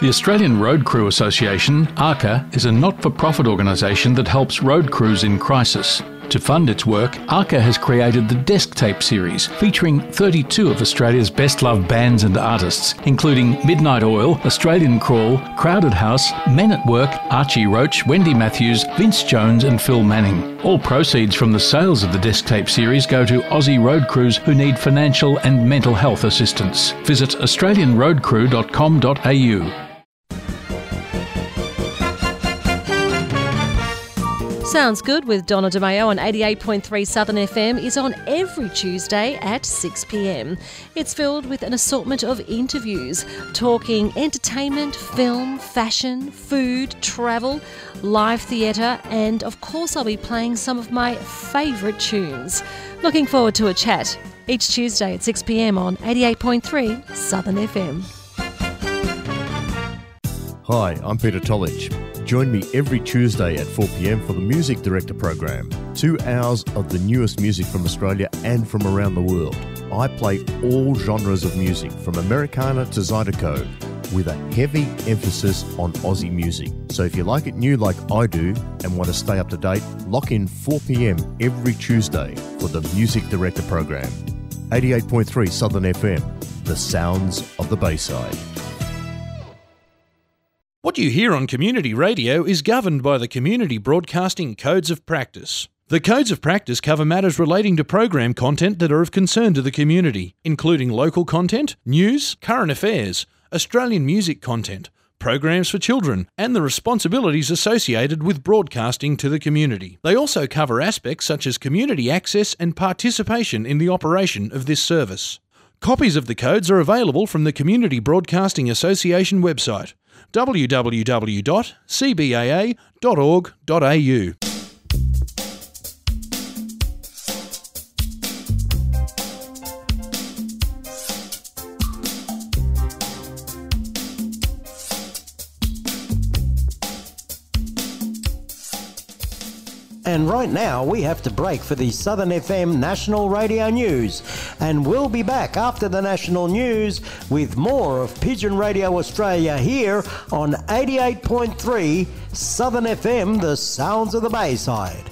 The Australian Road Crew Association, ARCA, is a not for profit organisation that helps road crews in crisis. To fund its work, ARCA has created the Desk Tape series, featuring 32 of Australia's best loved bands and artists, including Midnight Oil, Australian Crawl, Crowded House, Men at Work, Archie Roach, Wendy Matthews, Vince Jones, and Phil Manning. All proceeds from the sales of the Desk Tape series go to Aussie road crews who need financial and mental health assistance. Visit AustralianRoadCrew.com.au. Sounds Good with Donna DeMayo on 88.3 Southern FM is on every Tuesday at 6 pm. It's filled with an assortment of interviews talking entertainment, film, fashion, food, travel, live theatre, and of course, I'll be playing some of my favourite tunes. Looking forward to a chat each Tuesday at 6 pm on 88.3 Southern FM. Hi, I'm Peter Tolich. Join me every Tuesday at 4 pm for the Music Director program. Two hours of the newest music from Australia and from around the world. I play all genres of music, from Americana to Zydeco, with a heavy emphasis on Aussie music. So if you like it new like I do and want to stay up to date, lock in 4 pm every Tuesday for the Music Director program. 88.3 Southern FM, the sounds of the Bayside. What you hear on community radio is governed by the Community Broadcasting Codes of Practice. The Codes of Practice cover matters relating to program content that are of concern to the community, including local content, news, current affairs, Australian music content, programs for children, and the responsibilities associated with broadcasting to the community. They also cover aspects such as community access and participation in the operation of this service. Copies of the codes are available from the Community Broadcasting Association website www.cbaa.org.au. And right now, we have to break for the Southern FM National Radio News. And we'll be back after the national news with more of Pigeon Radio Australia here on 88.3 Southern FM, the sounds of the Bayside.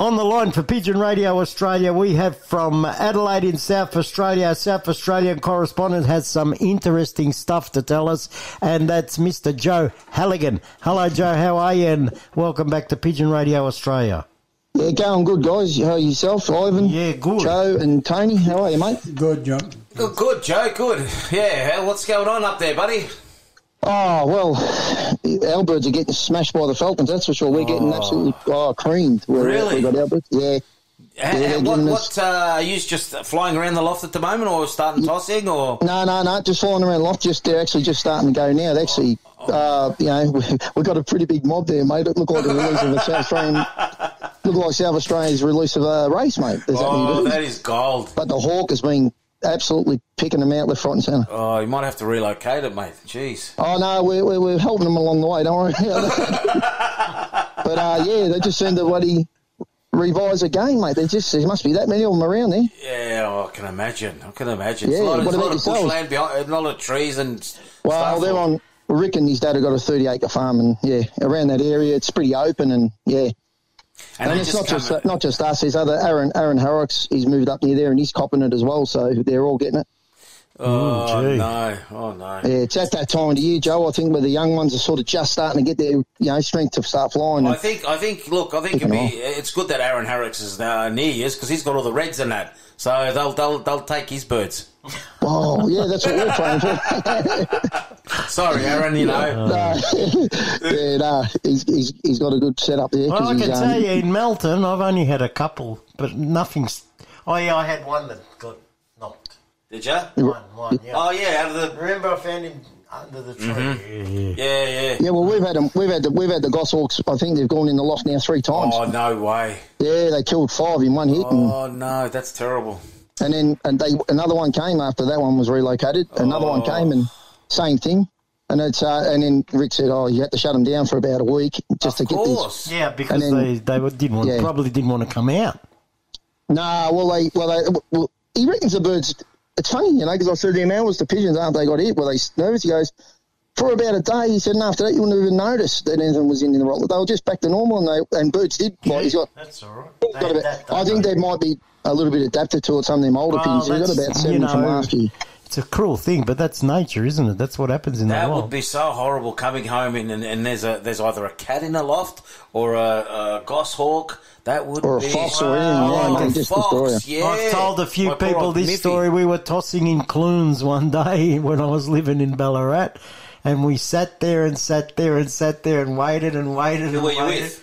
On the line for Pigeon Radio Australia, we have from Adelaide in South Australia, South Australian correspondent has some interesting stuff to tell us, and that's Mr. Joe Halligan. Hello, Joe, how are you? And welcome back to Pigeon Radio Australia. Yeah, going good, guys. How are yourself, Ivan? Yeah, good. Joe and Tony, how are you, mate? Good, John. Good, good, Joe. Good. Yeah. What's going on up there, buddy? Oh, well, our birds are getting smashed by the Falcons, that's for sure. We're getting Oh. absolutely oh, creamed. We're, Really? We got our birds. Yeah. And, they're and what, what uh, are you just flying around the loft at the moment, or starting tossing, or? No, no, no, just flying around the loft. Just they're actually just starting to go now. They actually, uh, you know, we've got a pretty big mob there, mate. It looked like the release of a South Australian, looked like South Australia's release of a race, mate. There's Oh, do. that is gold. But the hawk has been absolutely picking them out left, front, and centre. Oh, you might have to relocate it, mate. Jeez. Oh no, we're, we're, we're helping them along the way. Don't worry. but uh, yeah, they just seem to bloody revise again, mate. They just there must be that many of them around there. Yeah, oh, I can imagine. I can imagine. Yeah, it's a lot of, what about of bushland behind, a lot of trees and. Well, they're on. Rick and his dad have got a thirty acre farm, and yeah, around that area, it's pretty open, and yeah. And And, it's just not just not just us. There's other Aaron Aaron Horrocks. He's moved up near there, and he's copping it as well. So they're all getting it. Oh gee. no! Oh no! Yeah, it's at that time of the year, Joe. I think where the young ones are sort of just starting to get their you know strength to start flying. I think. I think. Look, I think it'd be. It's good that Aaron Horrocks is uh, near you because he's got all the reds and that. So they'll they'll they'll take his birds. Oh, yeah, that's what we're praying for. Sorry, Aaron. You know. no, yeah, no, he's, he's, he's got a good setup there. Well, 'cause I he's, can um, you in Melton, I've only had a couple, but nothing's. Oh, yeah, I had one that got knocked. Did you? One, one, yeah. Oh yeah, out of the. Remember, I found him under the tree. Mhm. Yeah, yeah. Yeah, well, we've had them. We've had the, we've had the Goshawks. I think they've gone in the loft now three times. Oh no way! Yeah, they killed five in one hit, and, Oh no, that's terrible. and then and they another one came after that one was relocated. Another one Oh. came and same thing. And it's uh, and then Rick said, "Oh, you had to shut them down for about a week just to get this." Yeah, because And then- they, they didn't want, Yeah. probably didn't want to come out. Nah, well, they, well, they, well, he reckons the birds. It's funny, you know, because I said to him, "How was the pigeons? Aren't they got hit? Were they nervous?" He goes, "For about a day." He said, and after that, you wouldn't even notice that anything was in the rock. They were just back to normal, and they and birds did. Like, he's got. That's all right. got about, I think they might be a little bit adapted to it. Some of them older Well, pigeons. He's got that's- about seven you from know, last year. It's a cruel thing, but that's nature, isn't it? That's what happens in That the would be so horrible coming home in, and, and there's a there's either a cat in the loft or a, a goshawk. That would Or a be fox or anything, Oh, yeah, like a just fox, yeah. I've told a few My people this Miffy. story. We were tossing in Clunes one day when I was living in Ballarat, and we sat there and sat there and sat there and waited and waited Who and were you with?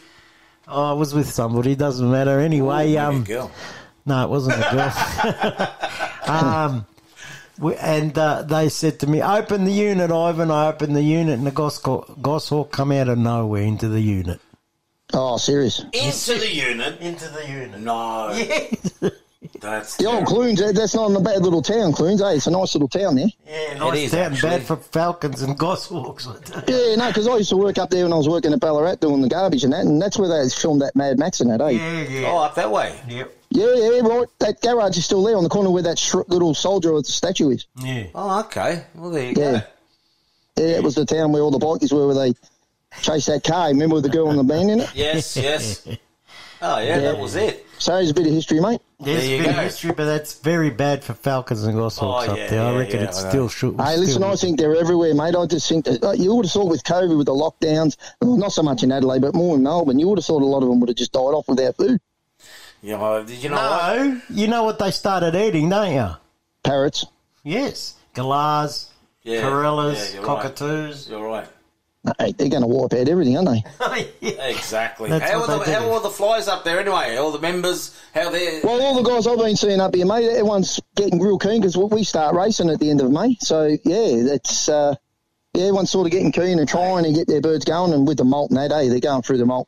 Oh, I was with somebody. Doesn't matter anyway. Maybe a um, girl. no, it wasn't a girl. um, we, and uh, they said to me, "Open the unit, Ivan." I opened the unit, and the goshawk, goshawk come out of nowhere into the unit. Oh, serious. Into the unit. Into the unit. No. That's The old Clunes, eh, that's not a bad little town, Clunes, eh? It's a nice little town there. Yeah, nice town, bad for falcons and goshawks. I tell you. Yeah, no, because I used to work up there when I was working at Ballarat doing the garbage and that, and that's where they filmed that Mad Max and that, eh? Yeah, yeah. Oh, up that way. Yep. Yeah, yeah, right. That garage is still there on the corner where that sh- little soldier with the statue is. Yeah. Oh, okay. Well, there you Yeah. Yeah, it was the town where all the bikies were, where they chased that car. Remember with the girl on the band in it? Yes, yes. Oh yeah, that was it. So there's a bit of history, mate. There's There you a bit of go. history, but that's very bad for Falcons and Goshawks Oh, up yeah, there. I reckon yeah, it I still should. Hey, listen, still- I think they're everywhere, mate. I just think that you would have thought with COVID, with the lockdowns, not so much in Adelaide, but more in Melbourne, you would have thought a lot of them would have just died off without food. Yeah, well, did you know what? No, you know what they started eating, don't you? Parrots. Yes, galahs, Yeah, corellas, yeah, you're right. cockatoos. You're right. Hey, they're going to wipe out everything, aren't they? Exactly. That's how are, the, how are all the flies up there anyway? All the members, how they're. Well, all the guys I've been seeing up here, mate, everyone's getting real keen because we start racing at the end of May. So, yeah, that's, uh, yeah, everyone's sort of getting keen and trying to get their birds going. And with the molt and that, eh, they're going through the molt.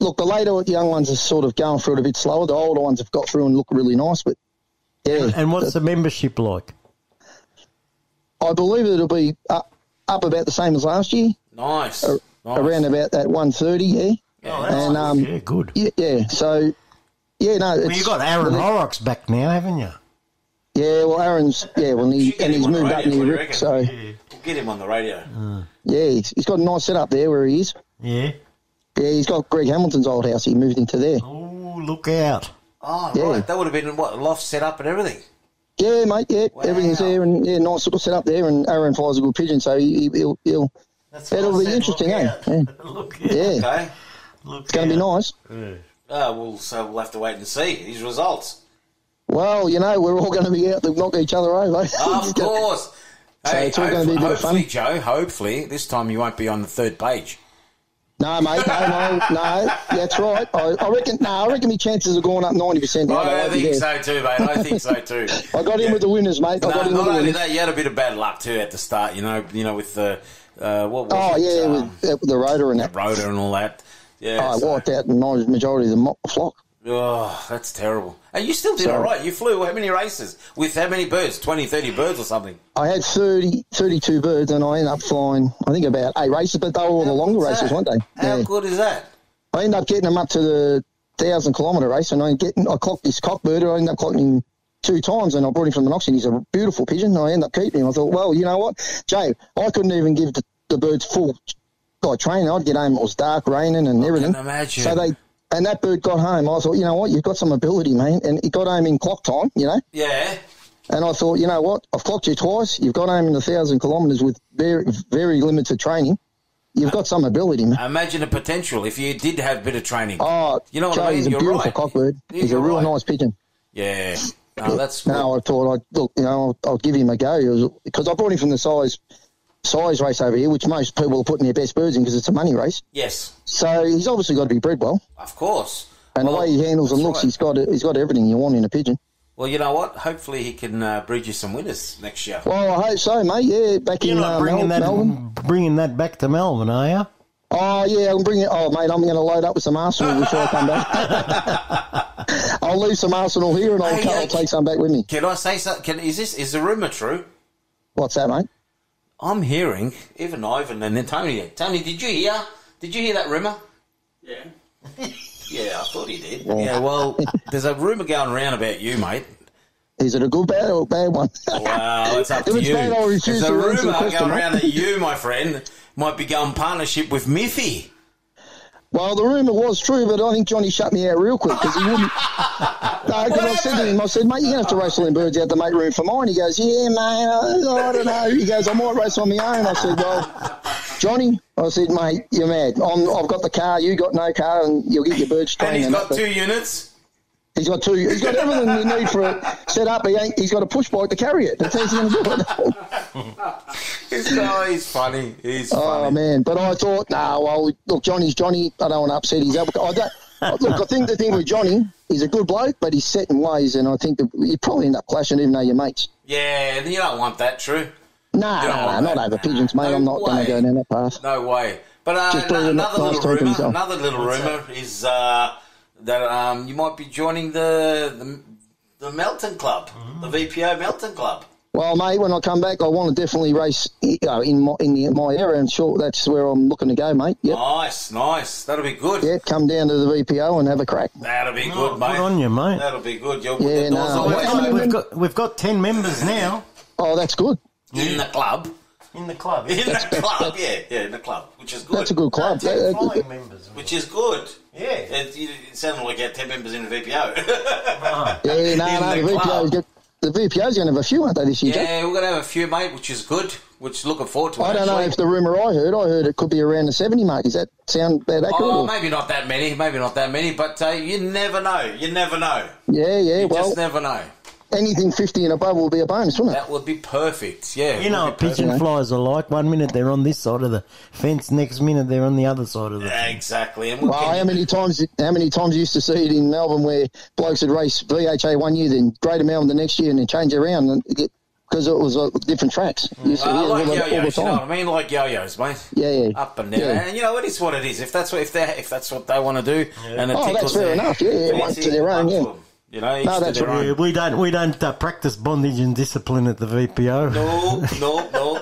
Look, the later young ones are sort of going through it a bit slower. The older ones have got through and look really nice. But, yeah. And what's the membership like? I believe it'll be up, up about the same as last year. Nice. Ar- nice. Around about that 130, yeah. Yeah, and, um, yeah, good. Yeah, yeah. So, yeah, no. Well, it's- you got Aaron well, Horrocks back now, haven't you? Yeah, well, Aaron's, yeah, well, he, and he's moved up radio, what do near Rick, reckon? so, We'll get him on the radio. yeah, he's, he's got a nice setup there where he is. Yeah. Yeah, he's got Greg Hamilton's old house. He moved into there. Oh, look out. Oh, Yeah. right. That would have been what loft set up and everything. Yeah, mate. Yeah, everything's there, and yeah, nice little setup there. And Aaron flies a good pigeon, so he, he'll, he'll that'll be said, interesting, look eh? out. Yeah, Look yeah. Okay. it's going to be nice. Oh, well, so we'll have to wait and see his results. Well, you know, we're all going to be out to knock each other over. Of course. So Hey, it's all gonna be a bit of fun. Joe, hopefully, this time you won't be on the third page. No, mate, no, no, no. That's right. I, I reckon. No, I reckon my chances are going up ninety percent. I think so too, mate. I think so too. I got in with the winners, mate. I No, got in with not the only winners. that, you had a bit of bad luck too at the start. You know, you know, with the uh, what was Oh it? yeah, Um, with, uh, the rotor and the that. rotor and all that. Yeah. I so- wiped out the majority of the flock. oh, that's terrible. And you still did So- all right. You flew how many races with how many birds? 20, 30 birds or something. I had 30, 32 birds, and I ended up flying. I think about eight races, but they were all the longer races, weren't they? How Yeah. good is that? I ended up getting them up to the thousand kilometre race, and I getting I clocked this cockbirder. I ended up clocking him two times, and I brought him from the Moxie. He's a beautiful pigeon. I end up keeping him. I thought, well, you know what, Jay, I couldn't even give the, the birds full like training. I'd get home; it was dark, raining, and everything. imagine. So they. And that bird got home. I thought, you know what, you've got some ability, man. And he got home in clock time, you know. Yeah. And I thought, you know what? I've clocked you twice. You've got home in a thousand kilometres with very, very limited training. You've got some ability, man. Imagine the potential if you did have a bit of training. Oh, you know what Joe, I mean? he's a You're beautiful right. cockbird. He's a you're real right. nice pigeon. Yeah. No, that's good. No, I thought I'd look, you know, I'll, I'll give him a go because I brought him from the size size race over here, which most people are putting their best birds in because it's a money race. Yes, So he's obviously got to be bred well, of course. and Well, the way he handles and looks, right. he's got he's got everything you want in a pigeon. Well, you know what? Hopefully, he can uh, breed you some winners next year. Well, I hope so, mate. Yeah, back You're in not uh, bringing Mel- that Melbourne. bringing that back to Melbourne, are you? Oh yeah, I'm bringing. Oh mate, I'm going to load up with some arsenal before I come back. I'll leave some arsenal here, and I'll, Hey, I'll take some back with me. Can I say something? Is this is the rumor true? What's that, mate? I'm hearing even Ivan and then Tony. Tony, did you hear? Did you hear that rumor? Yeah. Yeah, I thought he did. Yeah. Yeah, well, there's a rumor going around about you, mate. Is it a good bad or a bad one? Well, it's up If to it's you. bad, I'll refuse There's a to answer the rumor going around that you, my friend, might be going partnership with Miffy. Well, the rumour was true, but I think Johnny shut me out real quick because he wouldn't. no, because I said to him, I said, mate, you're going to have to race all them birds out to make room for mine. He goes, yeah, mate, I, I don't know. He goes, I might race on my own. I said, well, Johnny, I said, mate, you're mad. I'm, I've got the car, you got no car, and you'll get your birds And trained. he's and got two units. He's got two. He's got everything you need for it set up. He ain't, he's got a push bike to carry it. That's how he's going to do it. He's, no, he's funny. He's Oh funny. man! But I thought, nah. Well, look, Johnny's Johnny. I don't want to upset his apple. I don't. Look, I think the thing with Johnny, he's a good bloke, but he's set in ways, and I think that you probably end up clashing, even though you're mates. Yeah, you don't want that, true. Nah, You don't nah, want nah, not over pigeons, mate. I'm not going to go down that path. No way. But uh, no- another little rumor. Another little rumor is uh, that um, you might be joining the the, the Melton Club, the VPO Melton Club. Well, mate, when I come back, I want to definitely race you know, in my in my area, and sure, that's where I'm looking to go, mate. Yep, Nice, nice. That'll be good. Yeah, Come down to the VPO and have a crack. That'll be Oh, good, mate. good on you, mate. That'll be good. You're, Yeah, no. always How many open We've got we've got ten members now. Oh, that's good. in the club. In the club. In the club, yeah, yeah, in the club, which is good. That's a good club. No, ten That- that- flying members. Which is good. Yeah. It, you- it sounded like you had 10 members in the VPO. Yeah, no, In no, the, the VPO's club. got, the VPO's going to have a few, aren't they, this year, Jack? Yeah, we're going to have a few, mate, which is good, which looking forward to it, I don't know if the rumour I heard, I heard it could be around the 70 mark. Does that sound about accurate? Oh, or- maybe not that many, maybe not that many, but uh, you never know. You never know. Yeah, yeah, You well, just never know. Anything 50 and above will be a bonus, wouldn't it? That would be perfect, yeah. You know what pigeon perfect. flies are like? One minute they're on this side of the fence, next minute they're on the other side of the fence. Exactly. And Well, how you- many times? How many times you used to see it in Melbourne where blokes would race VHA one year, then Greater Melbourne the next year, and then change around and get because it was uh, different tracks. You used to Uh, hear it like all, the- all the yo-yos, you know what I mean? Like yo-yos, mate. Yeah, yeah. Up and down, Yeah. and you know it is what it is. If that's what if they if that's what they want to do, and it Oh, that's fair their enough, yeah, yeah, one to their own, yeah. To 'em, You know, each No, to that's their right. Own. we don't we don't uh, practice bondage and discipline at the VPO. No, no, no.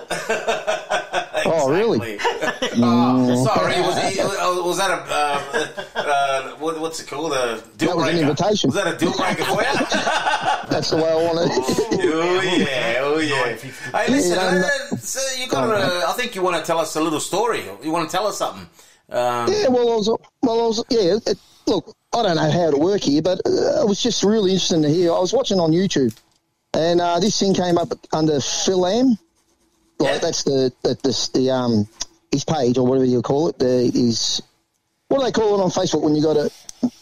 Oh, really? Oh, sorry, was, he, uh, was that a uh, uh, what, what's it called? A deal That was an breaker? invitation. Was that a deal breaker for you? That's the way I want it. oh yeah, oh yeah. Hey, listen, Yeah, uh, so you got. Uh, I think you want to tell us a little story. You want to tell us something? Um, Yeah, well, I was, well, I was, yeah. It, look, I don't know how to work here, but uh, it was just really interesting to hear. I was watching on YouTube, and uh, this thing came up under Fil-Am. Like that's the the, the the um his page or whatever you call it. The his what do they call it on Facebook when you got a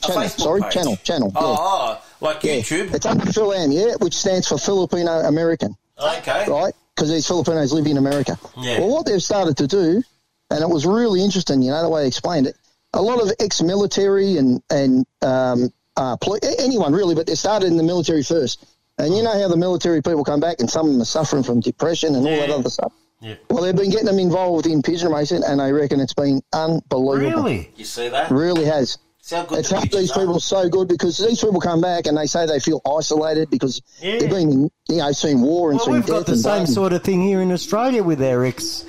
channel? Facebook sorry, page. channel, channel. Oh, yeah. oh, like Yeah. YouTube. It's under Fil-Am, yeah, which stands for Filipino American. Okay. right? Because these Filipinos live in America. Yeah. Well, what they've started to do, and it was really interesting, you know, the way they explained it. A lot of ex-military and and um, uh, poli- anyone really, but they started in the military first. And you know how the military people come back, and some of them are suffering from depression and all that other stuff. Yeah. Well, they've been getting them involved in pigeon racing, and I reckon it's been unbelievable. Really? You see that? Really has. See good It's helped pigeons these are? people so good because these people come back and they say they feel isolated because Yeah. they've been, in, you know, seen war and Well, seen we've death got the same blood sort of thing here in Australia with our ex.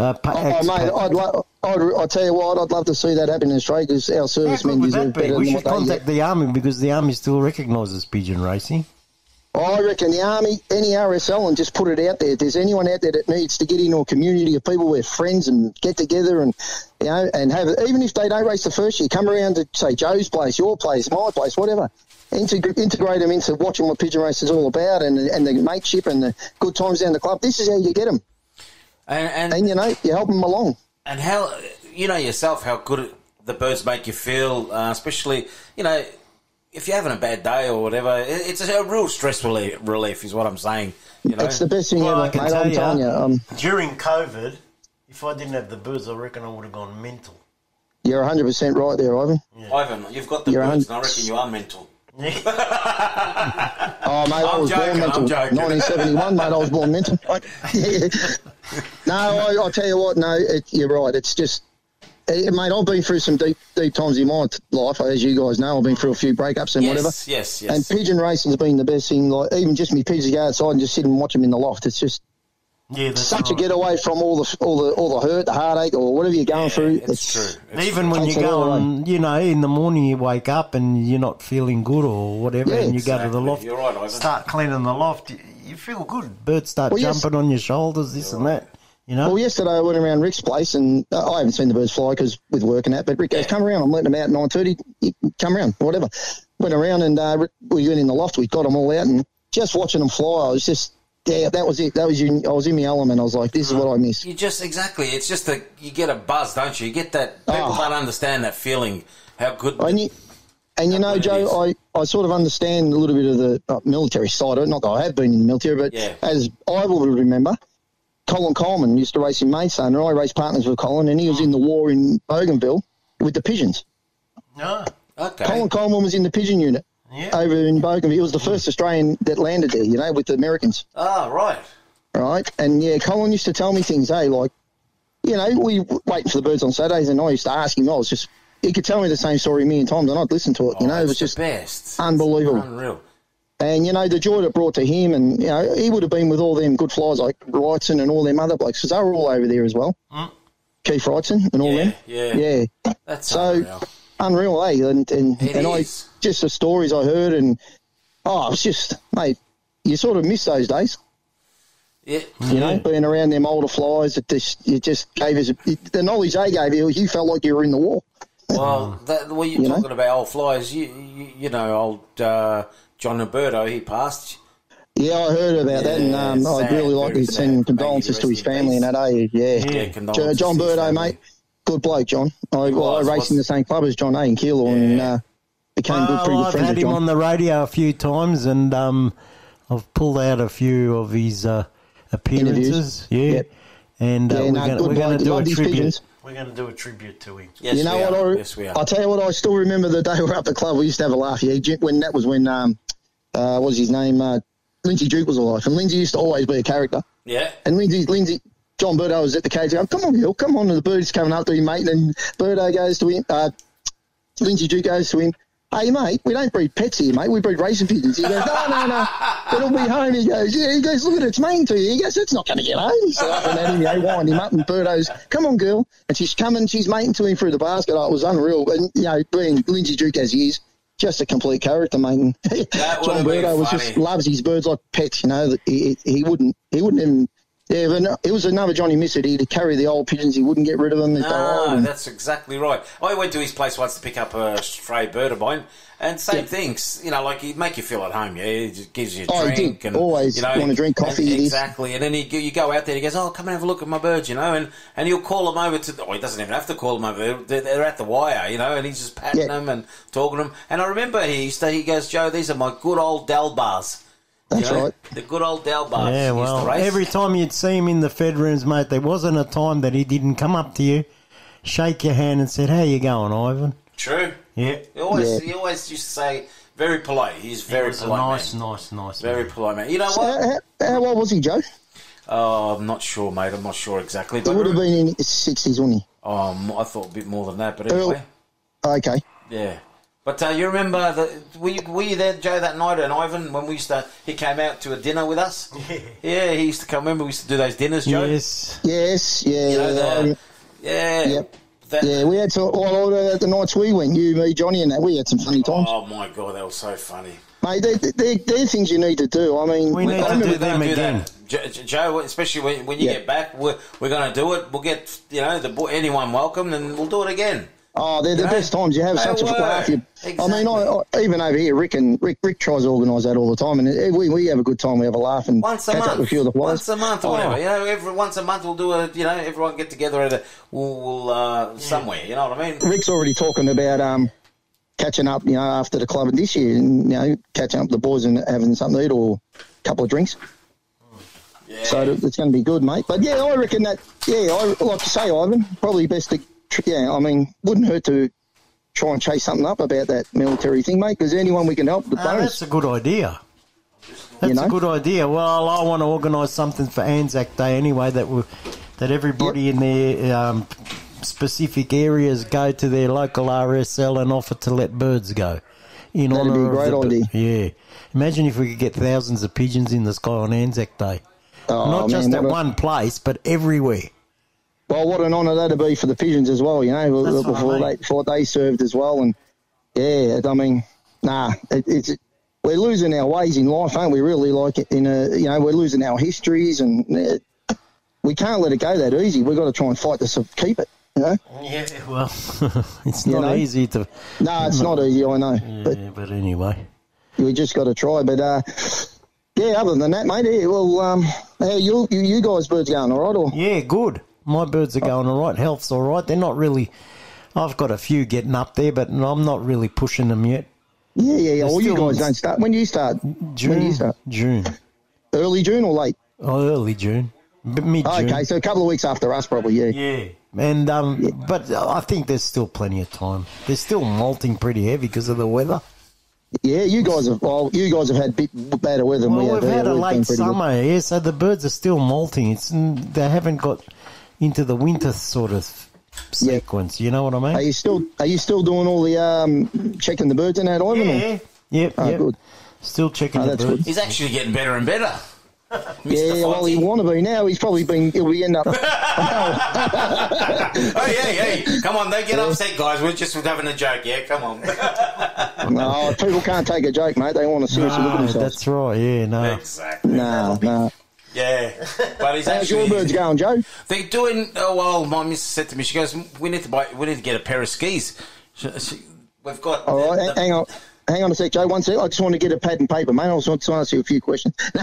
Uh, pa- Oh, ex- mate, I'd, lo- I'd, I'd tell you what, I'd love to see that happen in Australia because our servicemen deserve be? better We than should what they contact the army because the army still recognises pigeon racing. I reckon the Army, any RSL, and just put it out there. If there's anyone out there that needs to get into a community of people where friends and get together and, you know, and have it, even if they don't race the first year, come around to, say, Joe's place, your place, my place, whatever. Integ- integrate them into watching what pigeon race is all about and, and the mateship and the good times down the club. This is how you get them. And, and, And, you know, you help them along. and how you know yourself how good the birds make you feel, uh, especially you know if you're having a bad day or whatever. It, it's a, real stress relief, relief, is what I'm saying. You know, It's the best thing Well, I ever, can mate. tell I'm you, telling you. Um, during COVID, if I didn't have the birds, I reckon I would have gone mental. you're 100% right there, Ivan. Ivan, you've got the You're birds, un- and I reckon you are mental. Oh, mate, I was joking, born mental. 1971, mate, I was born mental. no, I, I tell you what, no, it, you're right. It's just, eh, mate, I've been through some deep, deep times in my life, as you guys know. I've been through a few breakups and yes, whatever. yes, yes. And pigeon racing's been the best thing. Like even just me pigeons go outside and just sit and watch them in the loft. It's just Yeah, that's such a getaway from all the all the all the hurt, the heartache, or whatever you're going through. it's true. It's Even when you Takes it go all on, you know, in the morning you wake up and you're not feeling good or whatever, Yeah, and you go to the loft, You're right, Ivan. start cleaning the loft, you, you feel good. Birds start Well, yes. jumping on your shoulders, this and that. You know, Well, yesterday I went around Rick's place, and uh, I haven't seen the birds fly because with work and that. But Rick goes, "Come around. I'm letting them out at nine thirty. Come around, whatever." Went around and uh, we went in the loft. We got them all out, and just watching them fly, I was just, yeah, that was it. That was you. I was in my element. I was like, "This is what uh-huh. I miss." You just exactly. It's just that you get a buzz, don't you? You get that. Ah. People Oh. don't understand that feeling. How good. And you, and you know, good it is. Joe, I, I sort of understand a little bit of the uh, military side of it. Not that I have been in the military, but Yeah. as I will remember, Colin Coleman used to race in Maidstone, and I raced partners with Colin, and he was in the war in Bougainville with the pigeons. no, okay. Colin Coleman was in the pigeon unit yeah, over in Bougainville. He was the first Australian that landed there, you know, with the Americans, Ah, right. right? And yeah, Colin used to tell me things, hey, like, you know, we waiting for the birds on Saturdays, and I used to ask him. I was just, he could tell me the same story a million times, and I'd listen to it. You know, Oh, it was just best. unbelievable. Unreal. And you know the joy it brought to him, and you know he would have been with all them good flies like Wrightson and all them other blokes because they were all over there as well. Keith Wrightson and all Yeah, them. yeah. yeah. That's So unreal. Unreal, eh? And and, It and I just the stories I heard, and oh, it's just mate, you sort of miss those days. Yeah. You know, being around them older flies, it just it just gave us it, the knowledge they gave you. You felt like you were in the war. Well, that, well, you're You know? talking about old flyers. You, you, you know, old uh, John Roberto, he passed. Yeah, I heard about that, and um, Yeah, I'd really like very to send condolences to his family and that. Eh? Yeah, Yeah, Jo- John to Berto, mate, good bloke, John. I, well, I raced in the same club as John A. in Keilor, and uh, became good, pretty Well, good I've had him John. on the radio a few times, and um, I've pulled out a few of his uh, appearances. Yeah, Yep. and uh, Yeah, we're no, going good we're going bloke. to do a tribute. pigeons. We're going to do a tribute to him. you know what? I, Yes, we are. I'll tell you what. I still remember the day we were up the club. We used to have a laugh. Yeah, when that was when um, uh, what was his name? Uh, Lindsay Duke was alive, and Lindsay used to always be a character. Yeah. And Lindsay, Lindsay, John Berto was at the cage going, come on, Bill, come on. And the bird's coming up to him, mate. And Berto goes to him, uh, Lindsay Duke goes to him, hey, mate, we don't breed pets here, mate. We breed racing pigeons. He goes, no, no, no, it'll be home. He goes, yeah. He goes, look at it's mean to you. He goes, it's not going to get home. He's laughing at him, know, wind him up. And Berto's, come on, girl. And she's coming, she's mating to him through the basket. Oh, it was unreal. And, you know, being Lindsay Duke as he is, just a complete character, mate. John Berto was just loves his birds like pets. You know, he he wouldn't he wouldn't even. Yeah, but no, it was another Johnny Mifsud. He'd carry the old pigeons. He wouldn't get rid of them. They'd go ah, old No, and- that's exactly right. I went to his place once to pick up a stray bird of mine, and same things. You know, like he'd make you feel at home. Yeah, he just gives you a Oh, drink and Always you know, wanna drink coffee, and- exactly. And then he, you go out there. He goes, "Oh, come and have a look at my birds," you know, and and he'll call them over to. Oh, he doesn't even have to call them over. They're, they're, at the wire, you know, and he's just patting Yeah. them and talking to them. And I remember he used to, he goes, "Joe, these are my good old Delbars." That's You know, right. The good old Delbars. Yeah, He used to well, every time you'd see him in the Fed rooms, mate, there wasn't a time that he didn't come up to you, shake your hand, and said, "How you going, Ivan?" True. Yeah. He always, Yeah. he always used to say, very polite. He's very was a polite. nice, man. nice, nice. Very polite man. You know So what? how, how old was he, Joe? Oh, I'm not sure, mate. I'm not sure exactly. He But would have been in his sixties, wouldn't he? um, I thought a bit more than that. But Earl- anyway, Okay. yeah. But uh, you remember the were you, were you there, Joe, that night? And Ivan, when we used to, he came out to a dinner with us. Yeah, he used to come. Remember, we used to do those dinners, Joe. Yes. Yes. Yeah. You know, the- um, Yeah. Yep. That- yeah, we had some. Well, uh, the nights we went, you, me, Johnny, and that, we had some funny times. Oh my god, that was so funny. Mate, they're, they're, they're things you need to do. I mean, We need I to do them do again. that. Jo- Jo- Joe, especially when, when you Yeah. get back, we're, we're going to do it. We'll get you know the boy, anyone welcome, and we'll do it again. Oh, they're the know? best times. You have They such a laugh. You, I mean, I, I, even over here, Rick and Rick, Rick tries to organise that all the time, and we, we have a good time. We have a laugh and Once a catch up month, with a few of the once a month or Oh. whatever. You know, every once a month we'll do a. You know, everyone get together at a we'll, we'll uh, somewhere. You know what I mean? Rick's already talking about um, catching up, you know, after the club this year, and you know, catching up with the boys and having something to eat or a couple of drinks. Yeah. So it's going to be good, mate. But yeah, I reckon that. Yeah, I like to say, Ivan, probably best to. Yeah, I mean, wouldn't hurt to try and chase something up about that military thing, mate. Because anyone we can help, the Ah, bonus. that's a good idea. That's know? a good idea. Well, I want to organise something for Anzac Day anyway that will, that everybody in their um, specific areas go to their local RSL and offer to let birds go. In That'd be honour a great of the, idea. Yeah. Imagine if we could get thousands of pigeons in the sky on Anzac Day. Oh, Not just at one place, but everywhere. Well, what an honour that'd be for the pigeons as well, you know, That's what I before mean. they before they served as well. And yeah, I mean, nah, it, it's we're losing our ways in life, aren't we? Really, like in a you know, we're losing our histories, and uh, we can't let it go that easy. We've got to try and fight to keep it. You know? Yeah, well, it's You not know? easy to. No, it's not easy. I know, Yeah, but anyway. we just got to try. But uh, yeah, other than that, mate, yeah, well, um, how you you, you guys birds going all right? Or Yeah, good. My birds are going all right. Health's all right. They're not really. I've got a few getting up there, but I'm not really pushing them yet. yeah, yeah, yeah. They're Well, you still- guys don't start. When do you start? June. When do you start? June. Early June or late? Oh, early June. Mid June. Okay, so a couple of weeks after us, probably. Yeah. Yeah. And um, but I think there's still plenty of time. They're still molting pretty heavy because of the weather. Yeah, you guys have. Well, you guys have had bit better weather than Well, we have. we've had a we've been late pretty good. summer, yeah. So the birds are still molting. It's they haven't got into the winter sort of sequence. You know what I mean? Are you still? Are you still doing all the um, checking the birds in that Ivan? or- Yeah. Yep. Oh, yep. good. Still checking Oh, the birds. good. He's actually getting better and better. Yeah, well, he want to be now. He's probably been. He'll be end up. hey, hey, hey! Come on, don't get upset, guys. We're just having a joke. Yeah, come on. no, people can't take a joke, mate. They want to seriously look at themselves. that's right. Yeah. No. exactly. No, no. Yeah, but he's How's actually your birds going, Joe? They're doing. Oh well, my missus said to me, she goes, "We need to buy. We need to get a pair of skis." She, she, we've got. All right, hang- hang on. Hang on a sec, Joe. One sec. I just want to get a pad and paper, mate. I just want to ask you a few questions.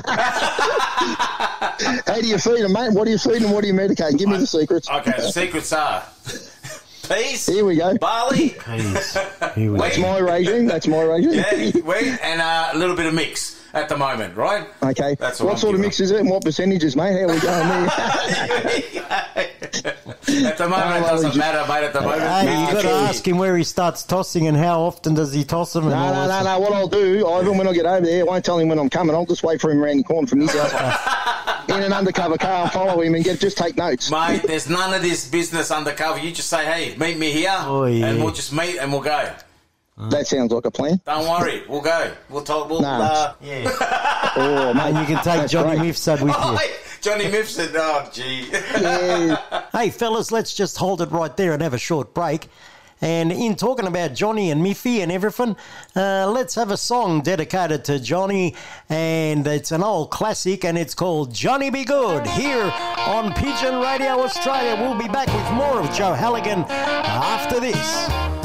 How do you feed them, mate? What do you feed them? What do you medicate? Give me the secrets. Okay, the secrets are peas. Here we go. Barley. Peas. Here we That's go. my regime. That's my regime. Yeah, wheat and uh, a little bit of mix at the moment, right? Okay. That's what what sort of giving mix is it and what percentages, mate? How are we going there? At the moment, it doesn't matter, mate. At the moment, Hey, you got to ask him where he starts tossing and how often does he toss them. And No, all no, no, no. What I'll do, Ivan, when I get over there, I won't tell him when I'm coming. I'll just wait for him around the corner from his house in an undercover car and follow him and get just take notes. Mate, there's none of this business undercover. You just say, "Hey, meet me here," Oh, yeah. and we'll just meet and we'll go. That sounds like a plan. Don't worry, we'll go. We'll talk. We'll. No. Uh, Yeah. Oh, mate. and you can take Johnny great. Mifsud with oh, you. hey, Johnny Mifsud. Oh, gee. Yeah. Hey, fellas, let's just hold it right there and have a short break. And in talking about Johnny and Miffy and everything, uh, let's have a song dedicated to Johnny. And it's an old classic and it's called Johnny Be Good here on Pigeon Radio Australia. We'll be back with more of Joe Halligan after this.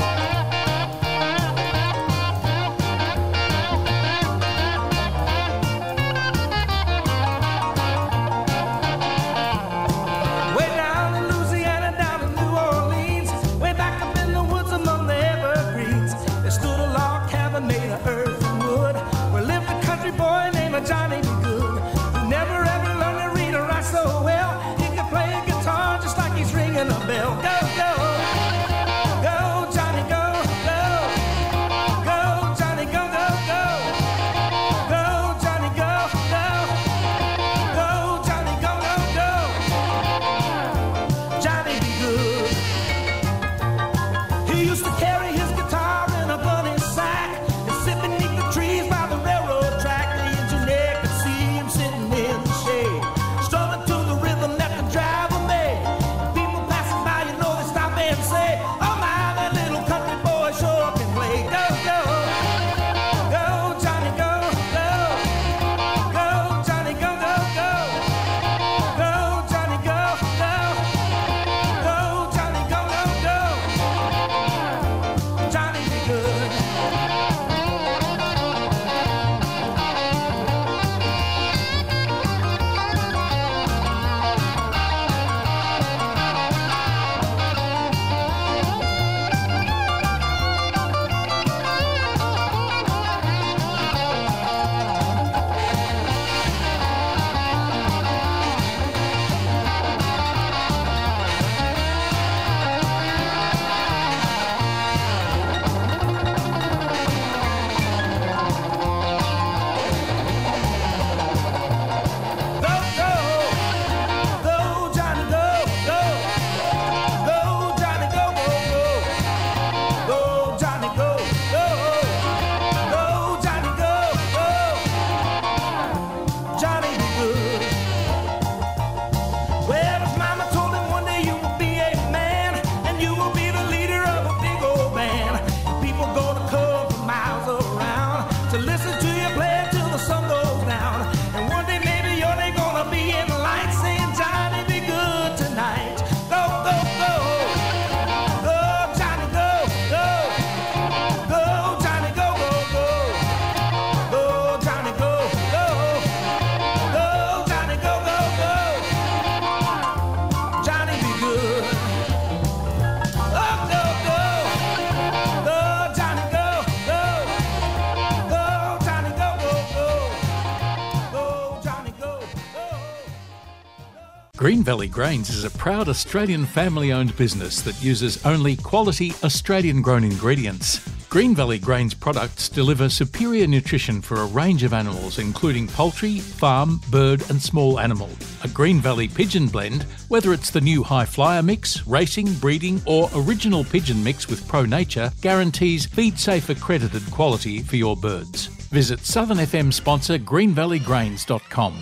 Valley Grains is a proud Australian family owned business that uses only quality Australian grown ingredients. Green Valley Grains products deliver superior nutrition for a range of animals, including poultry, farm, bird, and small animal. A Green Valley pigeon blend, whether it's the new High Flyer mix, racing, breeding, or original pigeon mix with Pro Nature, guarantees feed safe accredited quality for your birds. Visit Southern FM sponsor greenvalleygrains.com.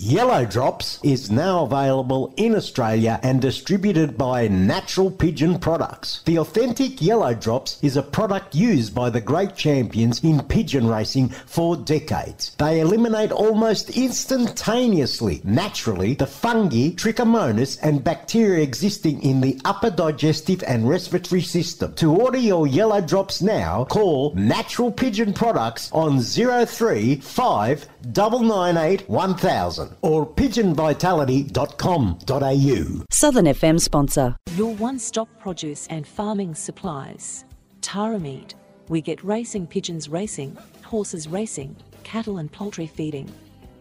Yellow Drops is now available in Australia and distributed by Natural Pigeon Products. The authentic Yellow Drops is a product used by the great champions in pigeon racing for decades. They eliminate almost instantaneously, naturally, the fungi, trichomonas, and bacteria existing in the upper digestive and respiratory system. To order your Yellow Drops now, call Natural Pigeon Products on 035 998 1000 or pigeonvitality.com.au. Southern FM sponsor. Your one stop produce and farming supplies. Tara Meat. We get racing pigeons racing, horses racing, cattle and poultry feeding.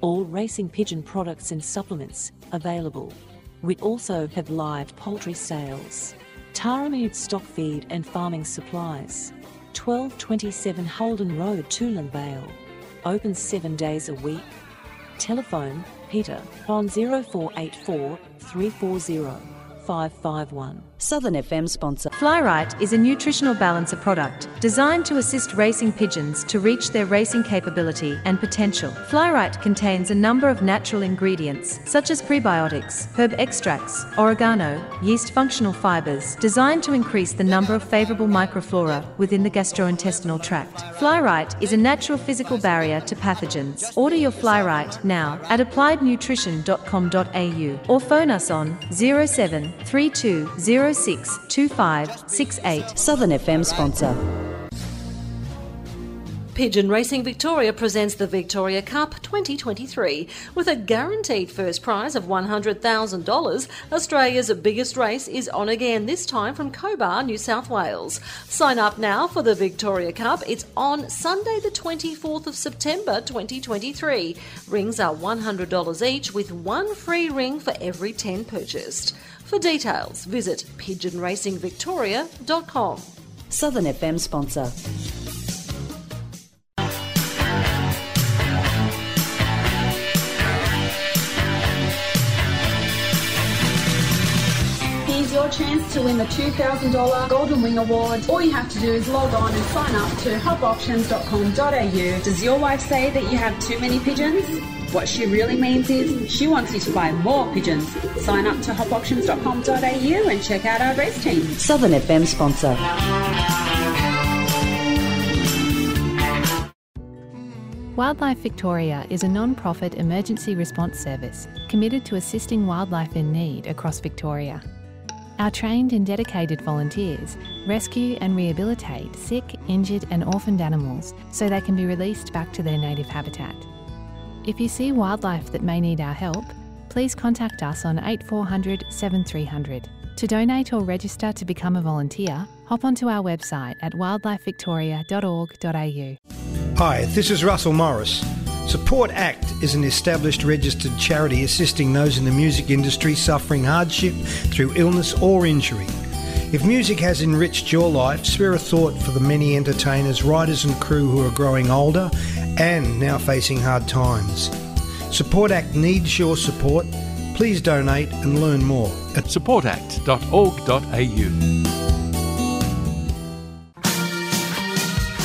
All racing pigeon products and supplements available. We also have live poultry sales. Tara Meat stock feed and farming supplies. 1227 Holden Road, Toolern Vale. Open seven days a week. Telephone Peter on 0484 340 551. Southern FM sponsor. Flyright is a nutritional balancer product designed to assist racing pigeons to reach their racing capability and potential. Flyright contains a number of natural ingredients such as prebiotics, herb extracts, oregano, yeast functional fibers designed to increase the number of favorable microflora within the gastrointestinal tract. Flyright is a natural physical barrier to pathogens. Order your Flyright now at appliednutrition.com.au or phone us on 07 32 062568. Southern FM sponsor. Pigeon Racing Victoria presents the Victoria Cup 2023 with a guaranteed first prize of $100,000. Australia's biggest race is on again, this time from Cobar, New South Wales. Sign up now for the Victoria Cup. It's on Sunday, the 24th of September 2023. Rings are $100 each with one free ring for every 10 purchased. For details, visit pigeonracingvictoria.com. Southern FM sponsor. Here's your chance to win the $2,000 Golden Wing Award. All you have to do is log on and sign up to hopoptions.com.au. Does your wife say that you have too many pigeons? What she really means is she wants you to buy more pigeons. Sign up to hopoptions.com.au and check out our race team. Southern FM sponsor. Wildlife Victoria is a non profit emergency response service committed to assisting wildlife in need across Victoria. Our trained and dedicated volunteers rescue and rehabilitate sick, injured, and orphaned animals so they can be released back to their native habitat. If you see wildlife that may need our help, please contact us on 8400 7300. To donate or register to become a volunteer, hop onto our website at wildlifevictoria.org.au. Hi, this is Russell Morris. Support Act is an established registered charity assisting those in the music industry suffering hardship through illness or injury. If music has enriched your life, spare a thought for the many entertainers, writers, and crew who are growing older and now facing hard times. Support Act needs your support. Please donate and learn more at supportact.org.au.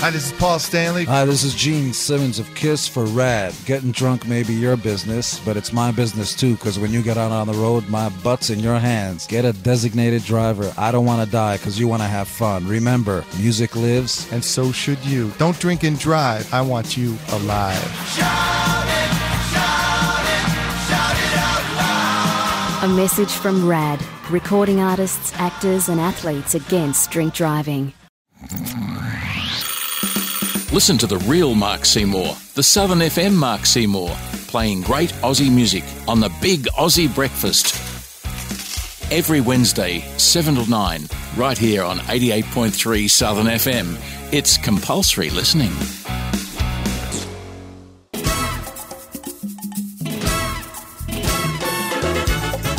Hi, this is Paul Stanley. Hi, this is Gene Simmons of Kiss for Rad. Getting drunk may be your business, but it's my business too, because when you get out on the road, my butt's in your hands. Get a designated driver. I don't want to die because you want to have fun. Remember, music lives. And so should you. Don't drink and drive. I want you alive. A message from RAD, recording artists, actors, and athletes against drink driving. Listen to the real Mark Seymour, the Southern FM Mark Seymour, playing great Aussie music on the Big Aussie Breakfast. Every Wednesday, 7 to 9, right here on 88.3 Southern FM. It's compulsory listening.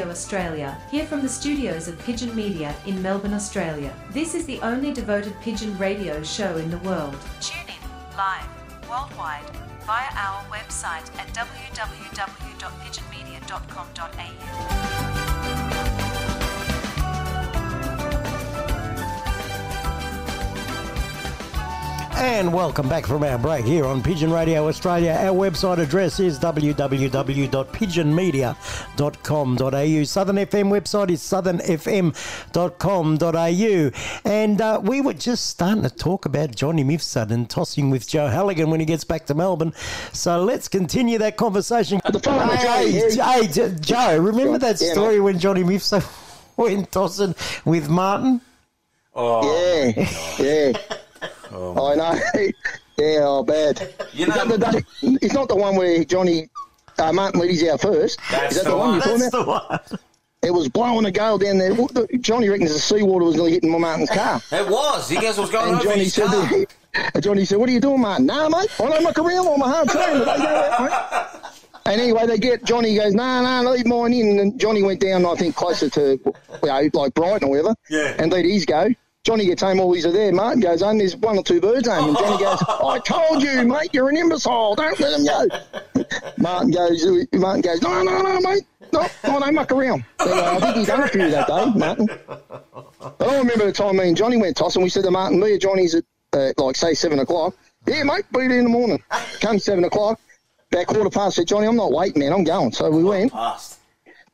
Radio Australia, here from the studios of Pigeon Media in Melbourne, Australia. This is the only devoted pigeon radio show in the world. Tune in live, worldwide, via our website at www.pigeonmedia.com.au. And welcome back from our break here on Pigeon Radio Australia. Our website address is www.pigeonmedia.com.au. Southern FM website is southernfm.com.au. And uh, we were just starting to talk about Johnny Mifsud and tossing with Joe Halligan when he gets back to Melbourne. So let's continue that conversation. Hey, hey, hey, J- Joe, remember that Yeah, story when Johnny Mifsud went tossing with Martin? Oh, yeah, yeah. I know. yeah, oh, bad. You is that know- the day, it's not the one where Johnny uh, Martin Leady's out first. That's is that the the, one, one. you're talking That's about? the one. It was blowing a gale down there. Johnny reckons the seawater was nearly hitting my Martin's car. It was. He goes, what's going And on Johnny his said, car? and Johnny said, "What are you doing, Martin?" Nah, mate, I don't muck around on my hard train. But they go out, mate. And anyway, they get Johnny goes, "No, no, leave mine in." And Johnny went down, I think, closer to you know, like Brighton or whatever. Yeah. And let his go. Johnny gets home, all these are there. Martin goes, "Oh, there's one or two birds home." And Johnny goes, "I told you, mate, you're an imbecile. Don't let them go." Martin goes, "Martin goes, no, no, no, mate, no, I don't muck around." Anyway, I think he done it for you that day, Martin. I remember the time me and Johnny went tossing. We said to Martin, me and Johnny's at uh, like say seven o'clock. Yeah, mate, be there in the morning. Come seven o'clock. About quarter past, said Johnny, I'm not waiting, man. I'm going. So we went. Past.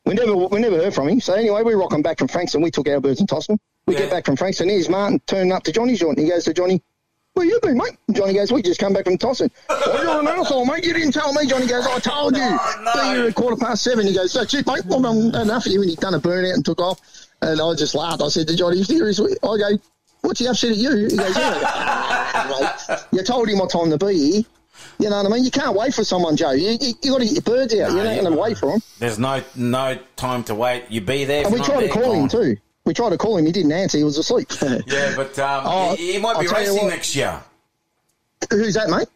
We never we never heard from him. So anyway, we rocking back from Frankston. We took our birds and tossed them. We Yeah. get back from Frankston. Here's Martin turning up to Johnny's joint. He goes to Johnny, where you been, mate? And Johnny goes, we just come back from tossing. oh, you're an asshole, mate. You didn't tell me. Johnny goes, I told you. Oh, no. Here at quarter past seven. He goes, that's it, mate. I'm done enough of you. And he done a burnout and took off. And I just laughed. I said to Johnny, seriously? I go, what's he upset at you? He goes, yeah. Go, "Ah, mate, you told him what time to be here. You know what I mean? You can't wait for someone, Joe. You, you, you got to get your birds out. You're not going to wait for them. There's no no time to wait. You be there. And we tried to call him too. We tried to call him. He didn't answer. He was asleep. Yeah, but um, Oh, he, he might I'll be tell you racing next year. Who's that, mate?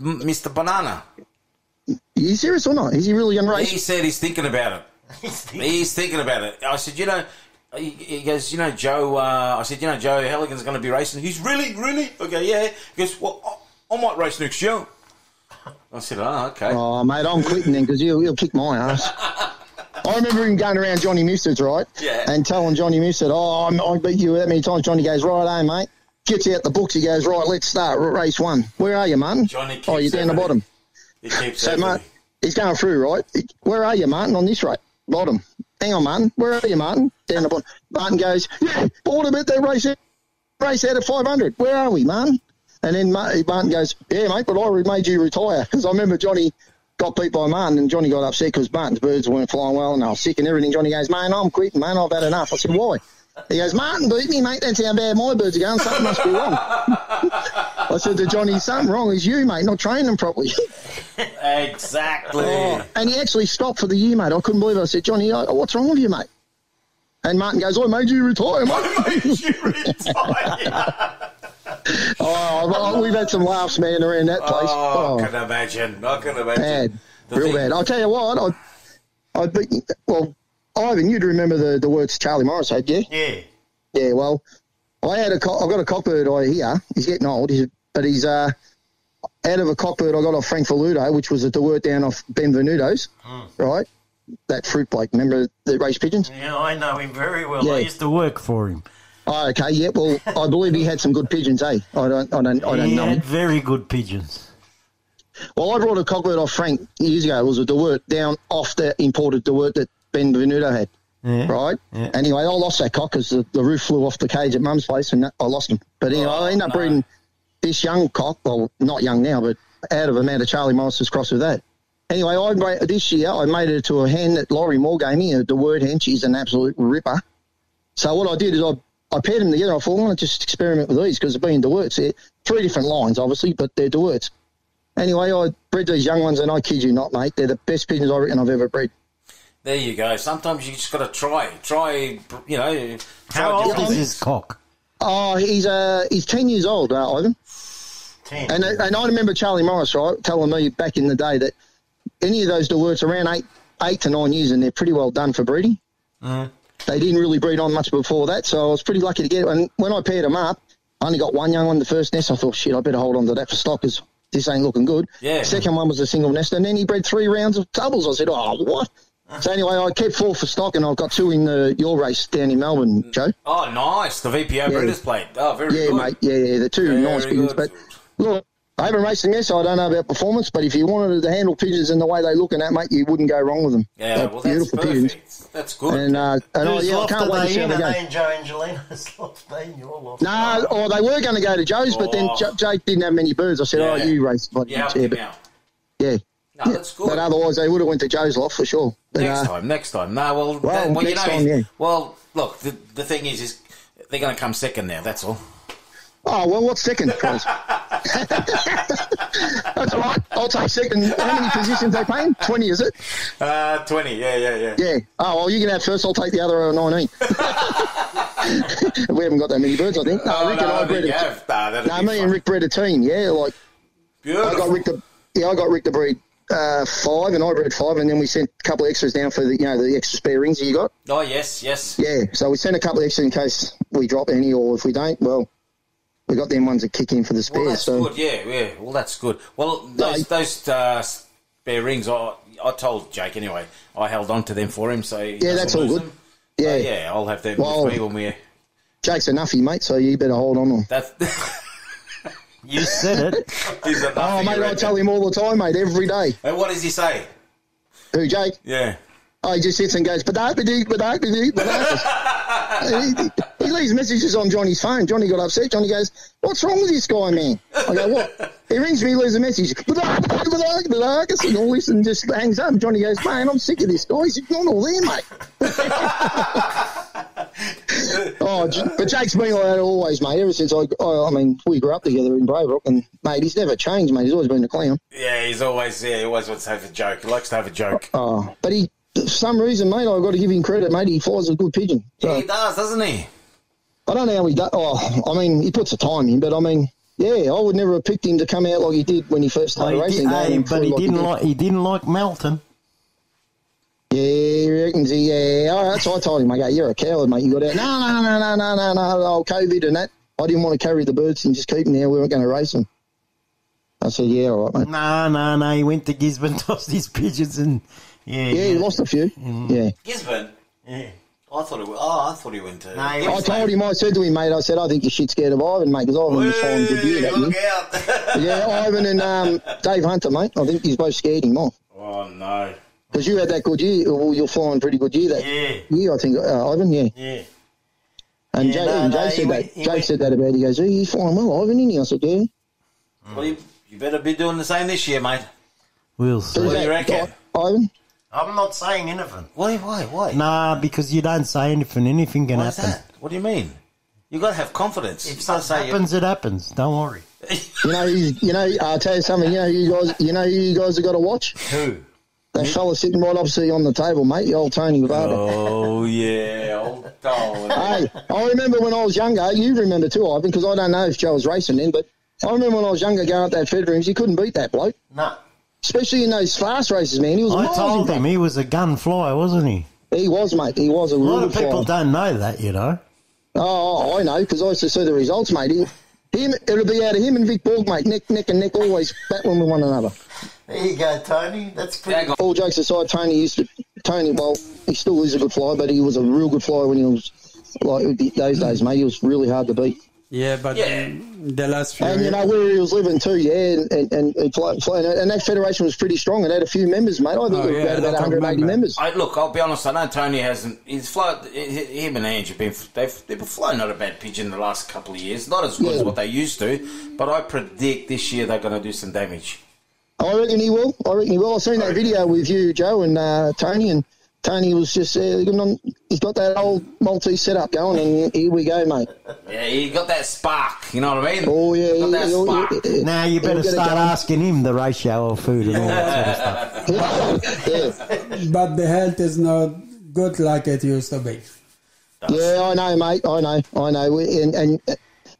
M- Mr. Banana. Are you serious or not? Is he really going to race? He said he's thinking about it. he's thinking about it. I said, you know, he, he goes, you know, Joe. Uh, I said, you know, Joe Halligan's going to be racing. He's really, really. Okay, yeah. He goes, well, I, I might race next year. I said, oh, okay. Oh, mate, I'm quitting then because he'll, he'll kick my ass. I remember him going around Johnny Mifsud's, right? Yeah. And telling Johnny Mustard, oh, I'm, I beat you that many times. Johnny goes, right, hey, mate. Gets out the books. He goes, right, let's start race one. Where are you, Martin? Johnny Oh, you're down the bottom. He keeps So, mate, he's going through, right? Where are you, Martin, on this rate? Bottom. Hang on, Martin. Where are you, Martin? Down the bottom. Martin goes, yeah, what about that race, race out at 500? Where are we, Martin? And then Martin goes, yeah, mate, but I made you retire. Because I remember Johnny got beat by Martin and Johnny got upset because Martin's birds weren't flying well and they were sick and everything. Johnny goes, man, I'm quitting, man. I've had enough. I said, why? He goes, Martin beat me, mate. That's how bad my birds are going. Something must be wrong. I said to Johnny, something wrong is you, mate, not training them properly. Exactly. Oh, and he actually stopped for the year, mate. I couldn't believe it. I said, Johnny, what's wrong with you, mate? And Martin goes, I made you retire, mate. oh, well, we've had some laughs, man, around that place. Oh, Oh, I can imagine. I can imagine. bad. The Real thing- bad. I'll tell you what, I, I beat, well, Ivan, you'd remember the, the words Charlie Morris had, yeah? Yeah. Yeah, well, I had a co- I've got a cockbird eye here. He's getting old, he's, but he's uh, out of a cockbird I got off Frank Faludo, which was a Dewert down off Benvenuto's, right? That fruit bloke, remember the race pigeons? Yeah, I know him very well. Yeah. I used to work for him. Oh, okay, yeah. Well, I believe he had some good pigeons, eh? I don't, I don't, I don't he know. had him. very good pigeons. Well, I brought a cockbird off Frank years ago. It was a Dewert down off the imported Dewert that Benvenuto had. Yeah. Right. Yeah. Anyway, I lost that cock because the, the roof flew off the cage at Mum's place, and I lost him. But anyway, I ended up no. breeding this young cock. Well, not young now, but out of a man of Charlie Morris's cross with that. Anyway, I this year I made it to a hen that Laurie Moore gave me, the word hen. She's an absolute ripper. So what I did is I I paired them together. I thought I'm going to just experiment with these because they're being Dewerts. They're three different lines, obviously, but they're Dewerts. Anyway, I bred these young ones, and I kid you not, mate, they're the best pigeons I reckon I've ever bred. There you go. Sometimes you just got to try. Try, you know. Try How old is his cock? Oh, he's uh he's ten years old, uh, Ivan. Ten. And and I remember Charlie Morris, right, telling me back in the day that any of those Dewerts around eight eight to nine years, and they're pretty well done for breeding. Mm. They didn't really breed on much before that, so I was pretty lucky to get it. And when I paired them up, I only got one young on the first nest. I thought, shit, I better hold on to that for stock because this ain't looking good. Yeah. Second one was a single nest, and then he bred three rounds of doubles. I said, oh, what? So anyway, I kept four for stock, and I've got two in the your race down in Melbourne, Joe. Oh, nice. The VPO Yeah. Breeders' Plate. Oh, very good yeah, good. mate. Yeah, yeah, the two Very nice good. But look, I haven't raced them yet, so I don't know about performance. But if you wanted to handle pigeons and the way they look and that, mate, you wouldn't go wrong with them. Yeah, They're well, that's beautiful perfect. pigeons. That's good. And, uh, and I, Whose yeah, I loft can't are wait to see how in? they go. Joe Angelino's loft? They in your loft? No, or they were going to go to Joe's, but then Oh. J- Jake didn't have many birds. I said, "Oh, you race bloody Yeah, helped chair." But out. yeah, No, that's good. but otherwise they would have went to Joe's loft for sure. But, next uh, time, next time. No, well, Well, that, well you next know, time, yeah. well, look, the, the thing is, is they're going to come second now. That's all. Oh well, what's second? That's all right. I'll take second. How many positions they paying? Twenty, is it? Uh, twenty. Yeah, yeah, yeah. Yeah. Oh well, you can have first. I'll take the other uh, nineteen. we haven't got that many birds, I think. No, Oh, Rick no, and I I bred a have. Nah, No, me fun. and Rick bred a team. Yeah, like Beautiful. I got Rick to yeah, I got Rick to breed uh, five, and I bred five, and then we sent a couple of extras down for the you know the extra spare rings that you got. Oh yes, yes. Yeah, so we sent a couple of extra in case we drop any, or if we don't, well, we got them ones that kick in for the spares. Well, that's so good. Yeah, yeah. Well, that's good. Well, those those uh, spare rings, I I told Jake anyway. I held on to them for him, so he Yeah, that's all good. them. Yeah. So, yeah. I'll have them Well- with me when we're. Jake's a nuffy, mate, so you better hold on to him. That's. You said it. He's Oh, mate, you I tell him all the time, mate, every day. And what does he say? Who, Jake? Yeah. Oh, he just sits and goes, badak, badak, badak, badak, badak. He, he leaves messages on Johnny's phone. Johnny got upset. Johnny goes, what's wrong with this guy, man? I go, what? He rings me, leaves a message. Said, all this and just hangs up. Johnny goes, man, I'm sick of this guy. He's not all there, mate. oh, but Jake's been like that always, mate. Ever since I, I, I mean, we grew up together in Braybrook, and mate, he's never changed, mate. He's always been a clown. Yeah, he's always yeah. He always wants to have a joke. He likes to have a joke. Oh, but he, for some reason, mate, I've got to give him credit, mate. He flies a good pigeon. So, He does, doesn't he? I don't know how he does. Oh, I mean, he puts the time in, but I mean, yeah, I would never have picked him to come out like he did when he first Well, started he racing. did, hey, but he flew didn't did. like he didn't like Melton. Yeah, he reckons he. Yeah, oh, that's what I told him. I go, you're a coward, mate. You got out. No, no, no, no, no, no, no. Oh, COVID and that. I didn't want to carry the birds and just keep them there. We weren't going to race them. I said, yeah, all right, mate. No, no, no. He went to Gisborne, tossed his pigeons, and yeah, Yeah, he lost a few. Yeah. Gisborne. Yeah. I thought it. Was, oh, I thought he went to. he I told him, I said to him, mate, I said, I think you're shit scared of Ivan, mate, because Ivan was flying good year that Look year. out! Yeah, Ivan and um, Dave Hunter, mate. I think he's both scared him off. oh no. Because you had that good year, well, you're flying pretty good year that Yeah. year, I think, uh, Ivan, yeah. Yeah. And Yeah, Jay, no, even no, Jay said went- that. he Jay went- said that about. It. He goes, "Oh, he's flying well, Ivan, isn't he?" I said, "Yeah." Well, you, you better be doing the same this year, mate. We'll see. What do you reckon? Ivan? I'm not saying anything. Why? Why? Why? Nah, because you don't say anything. Anything can Why is happen. that? What do you mean? You got to have confidence. If you can't something happens, it happens. Don't worry. You know, he's, you know. I'll tell you something. You know, you guys. You know, you guys have got to watch. Who? That fella sitting right opposite you on the table, mate. The old Tony Barbara. Oh yeah, old dog. Hey, I remember when I was younger. You remember too, Ivan, because I don't know if Joe was racing then, but I remember when I was younger going up that Fed rooms. You couldn't beat that bloke, No. Especially in those fast races, man. He was. I told front. him he was a gun flyer, wasn't he? He was, mate. He was a A real lot of flyer. people don't know that, you know. Oh, I know, because I used to see the results, mate. He, him, it'll be out of him and Vic Borg, mate, neck, neck and neck, always battling with one another. There you go, Tony. That's pretty. All jokes aside, Tony used to, Tony, well, he still is a good flyer, but he was a real good flyer when he was, like, those days, mate. He was really hard to beat. Yeah, but um, the last few And you know where he was living too, yeah, and and, and, and, fly, fly, and that federation was pretty strong. It had a few members, mate. I think Oh, it yeah, had about that's 180 remember. members. I, look, I'll be honest. I know Tony hasn't. He's flown. Him and Ange have been. They've they've flown not a bad pigeon the last couple of years. Not as good as what they used to, but I predict this year they're going to do some damage. I reckon he will. I reckon he will. I've seen that video with you, Joe, and uh, Tony, and Tony was just uh, he's got that old Maltese setup going, and here we go, mate. Yeah, he got that spark. You know what I mean? Oh yeah, got that spark. he'll- Now you better he'll get it start asking him the ratio of food and all that sort of stuff. yeah. but the health is not good like it used to be. Yeah, I know, mate. I know, I know. We- And, and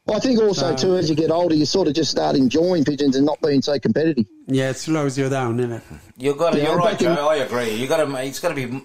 I think also So- too, as you get older, you sort of just start enjoying pigeons and not being so competitive. Yeah, it slows you down, innit? You got to. Yeah, you're right, back in- Joe. I agree. You got to. It's got to be.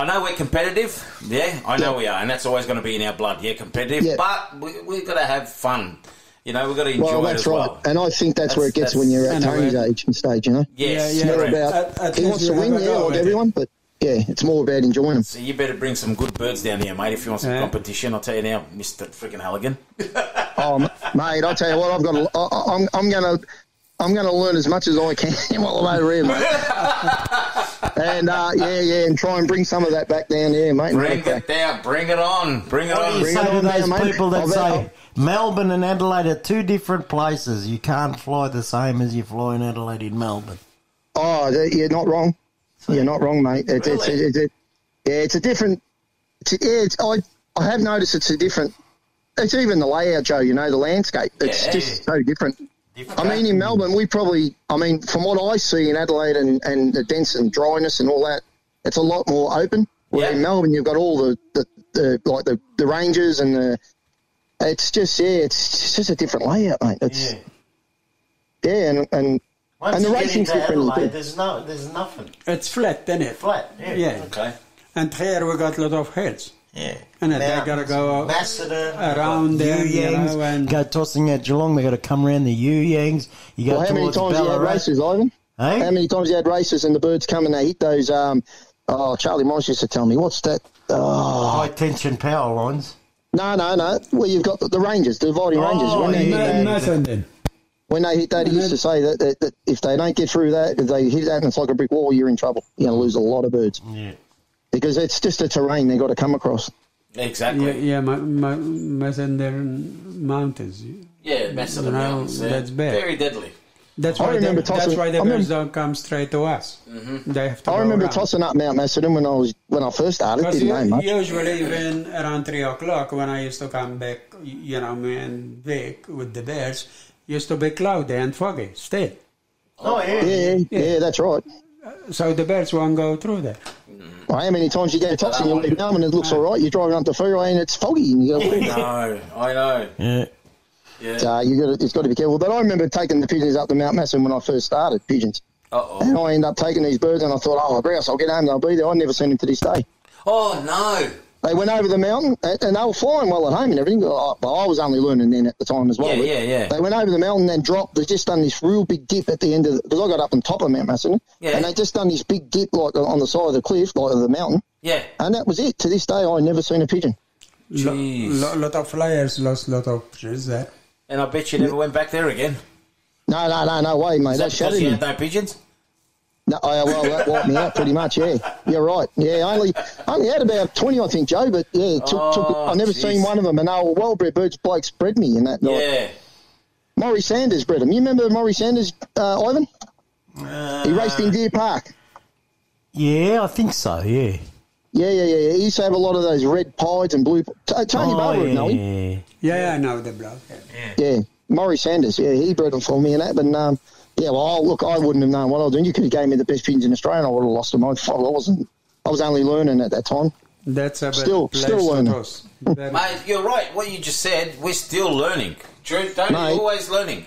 I know we're competitive. Yeah, I know we are, and that's always going to be in our blood. Yeah, competitive. Yeah. But we, we've got to have fun. You know, we've got to enjoy well, it as right, well. and I think that's, where it gets when you're at Tony's yeah. age and stage. You know, Yes, it's more correct. about At- at he wants to win, yeah, go like everyone, but yeah, it's more about enjoying them. So you better bring some good birds down here, mate. If you want some Yeah. competition, I'll tell you now, Mister Freaking Halligan. Oh, mate, I tell you what, I've got. To, I, I- I'm, I'm going to. I'm going to learn as much as I can while I'm over here, mate. and uh, yeah, yeah, and try and bring some of that back down here, mate. Bring it down. Bring it on. Bring it What do on. you Bring say it to on those down, mate. people that I'll say Melbourne and Adelaide are two different places? You can't fly the same as you fly in Adelaide in Melbourne. Oh, you're not wrong. You're not wrong, mate. It's, it's, Really? it's, it's, yeah, it's a different. It's, yeah, it's, I, I have noticed it's a different. It's even the layout, Joe. You know, the landscape. It's Yeah. just so different. I mean, in Melbourne, we probably. I mean, from what I see in Adelaide and, and the dense and dryness and all that, it's a lot more open. Where Yeah. in Melbourne, you've got all the, the, the like the, the ranges and the. It's just yeah, it's, it's just a different layout, mate. It's yeah, and and Once and the you get racing's different. Adelaide, there's no, there's nothing It's flat, innit? flat. Yeah. Yeah. Okay. And here we got a lot of hills. Yeah. And they've gotta go Macedon, around them, You Yangs, know, and go tossing at Geelong. They got to come around the You Yangs. You go Well, how many towards times you had races, Ivan? Hey? How many times you had races and the birds come and they hit those? Um, oh, Charlie Moss used to tell me, what's that? Oh, High tension power lines. no, no, no. Well, you've got the, Rangers, the dividing Oh, ranges. When they, yeah, hit yeah. that, nothing then. when they hit that, he used to say that, that, that if they don't get through that, if they hit that and it's like a brick wall, you're in trouble. You're going to lose a lot of birds Yeah. Because it's just a terrain they've got to come across. Exactly. Yeah, yeah, my, my, Messenger Mountains. Yeah, mess of the You know, mountains. Yeah. that's bad. Very deadly. That's I why, remember the, that's why the I birds remember- don't come straight to us. Mm-hmm. They have to I remember around. tossing up Mount Macedon when I was when I first started. Didn't know much. usually even around 3 o'clock when I used to come back, you know, me and Vic with the bears, used to be cloudy and foggy still. Oh, yeah. Yeah, yeah, yeah, that's right. So the birds won't go through there. Well, how many times you go tossing, you leave Melbourne, it looks all right. You're driving up the freeway and it's foggy, and you go, No, I know. Yeah. Yeah. So you got to, it's got to be careful. But I remember taking the pigeons up to Mount Macedon when I first started pigeons, Uh and oh. I ended up taking these birds, and I thought, oh, grouse, I'll get home, and they'll be there. I've never seen them to this day. Oh no. They went over the mountain, and and they were flying well at home and everything. Well, I I was only learning then at the time as well. Yeah, yeah, yeah. They went over the mountain and dropped. They just done this real big dip at the end of the, because I got up on top of Mount Macedon, Yeah. and they just done this big dip like on the side of the cliff, like of the mountain, Yeah. and that was it. To this day, I never seen a pigeon. Lo- Jeez. lo- lot of flyers lost lot of pigeons there. And I bet you never went back there again. No, no, no, no way, mate. Is That that shattered you me. had no pigeons? No, oh, well, that wiped me out pretty much. Yeah, you're right. Yeah, only only had about twenty, I think, Joe. But yeah, it took, took, Oh, I never jeez. seen one of them, and they were well-bred birds. Blokes bred me in that. Like, Yeah. Maury Sanders bred them. You remember Maury Sanders, uh, Ivan? he raced in Deer Park. Yeah, I think so, yeah. Yeah, yeah, yeah. yeah. He used to have a lot of those red pieds and blue. T- Tony oh, Barbara would yeah. know him. yeah. Yeah, yeah, I know the bloke. Yeah. Yeah, Maury Sanders. Yeah, he bred them for me and that. But um, yeah, well, look, I wouldn't have known what I was doing. You could have gave me the best pigeons in Australia, and I would have lost them. I, I wasn't. I was only learning at that time. That's a bad Still- place still learning. Mate, you're right. What you just said, we're still learning. True, don't Mate. you? Always learning.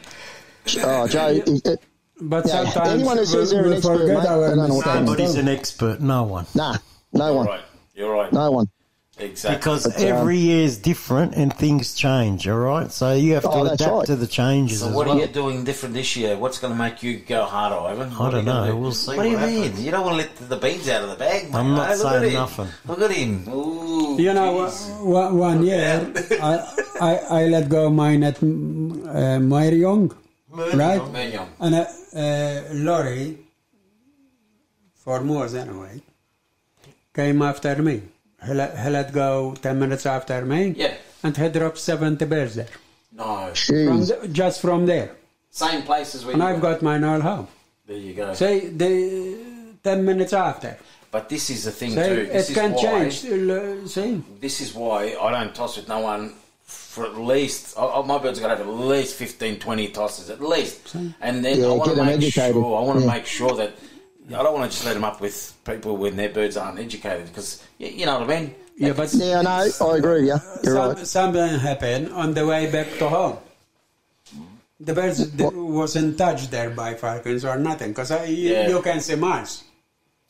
Oh, Joe. it- it- But Yeah, sometimes anyone who says they're an expert, forget mate, our they don't know what. Nobody's an expert, no one. nah, no You're one. right. You're right. No one. Exactly. Because But, um, every year is different and things change, all right? So you have to Oh, that's adapt right. to the changes so as what well. are you doing different this year? What's going to make you go harder, Ivan? I What are don't know. do? We'll see What do you what mean? You don't want to let the beans out of the bag. mate. I'm not Hey, look saying at nothing. Look at him. Ooh, You know, jeez. one, one year I, I I let go mine at uh, Myrniong, right? Mignon. And a uh, lorry, for Moors anyway, came after me. He let, he let go 10 minutes after me. Yeah. And he dropped 70 bears there. No. From the, just from there. Same place as we. And you I've were. got mine all home. There you go. Say, the 10 minutes after. But this is the thing Say, too. This it is can why, change. uh, See? This is why I don't toss with no one for at least. I, I, my birds got to have at least 15, 20 tosses at least. And then Yeah, I want to make educated. sure. I want to Yeah. make sure that I don't want to just let them up with people when their birds aren't educated because you, you know what I mean. Yeah, but Yeah, no, I agree Yeah, you. You're some, right. something uh, happened on the way back to home. The birds d- wasn't touched there by falcons or nothing because you, Yeah. you can see Mars.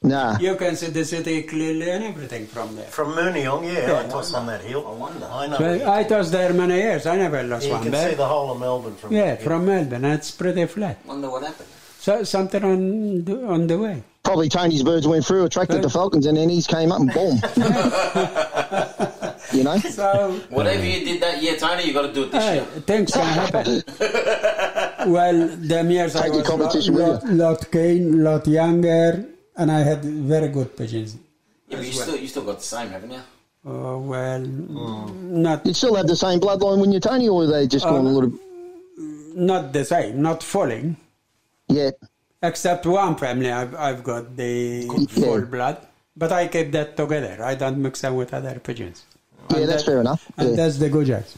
Nah. You can see the city clearly and everything from there. From Myrniong, yeah, Yeah. I toss on that hill. I wonder. I know. So I was there many years. I never lost you one You can there. see the whole of Melbourne from yeah, there. from Melbourne. It's pretty flat. Wonder what happened. So something on the, on the way. Probably Tony's birds went through, attracted the falcons, and then his came up and boom. you know? So Whatever you did that year, Tony, you got to do it this Hey, year. things can happen. well, them years I Take your was competition lot, with lot, lot keen, lot younger, and I had very good pigeons. Yeah, but you still you still got the same, haven't you? Oh well, not You still have the same bloodline when you're Tony, or are they just gone a Uh, little? not the same, not falling. Yeah. Except one family, I've, I've got the full blood, but I keep that together. I don't mix them with other pigeons. Yeah, And that's that- fair enough. And Yeah. that's the good jobs.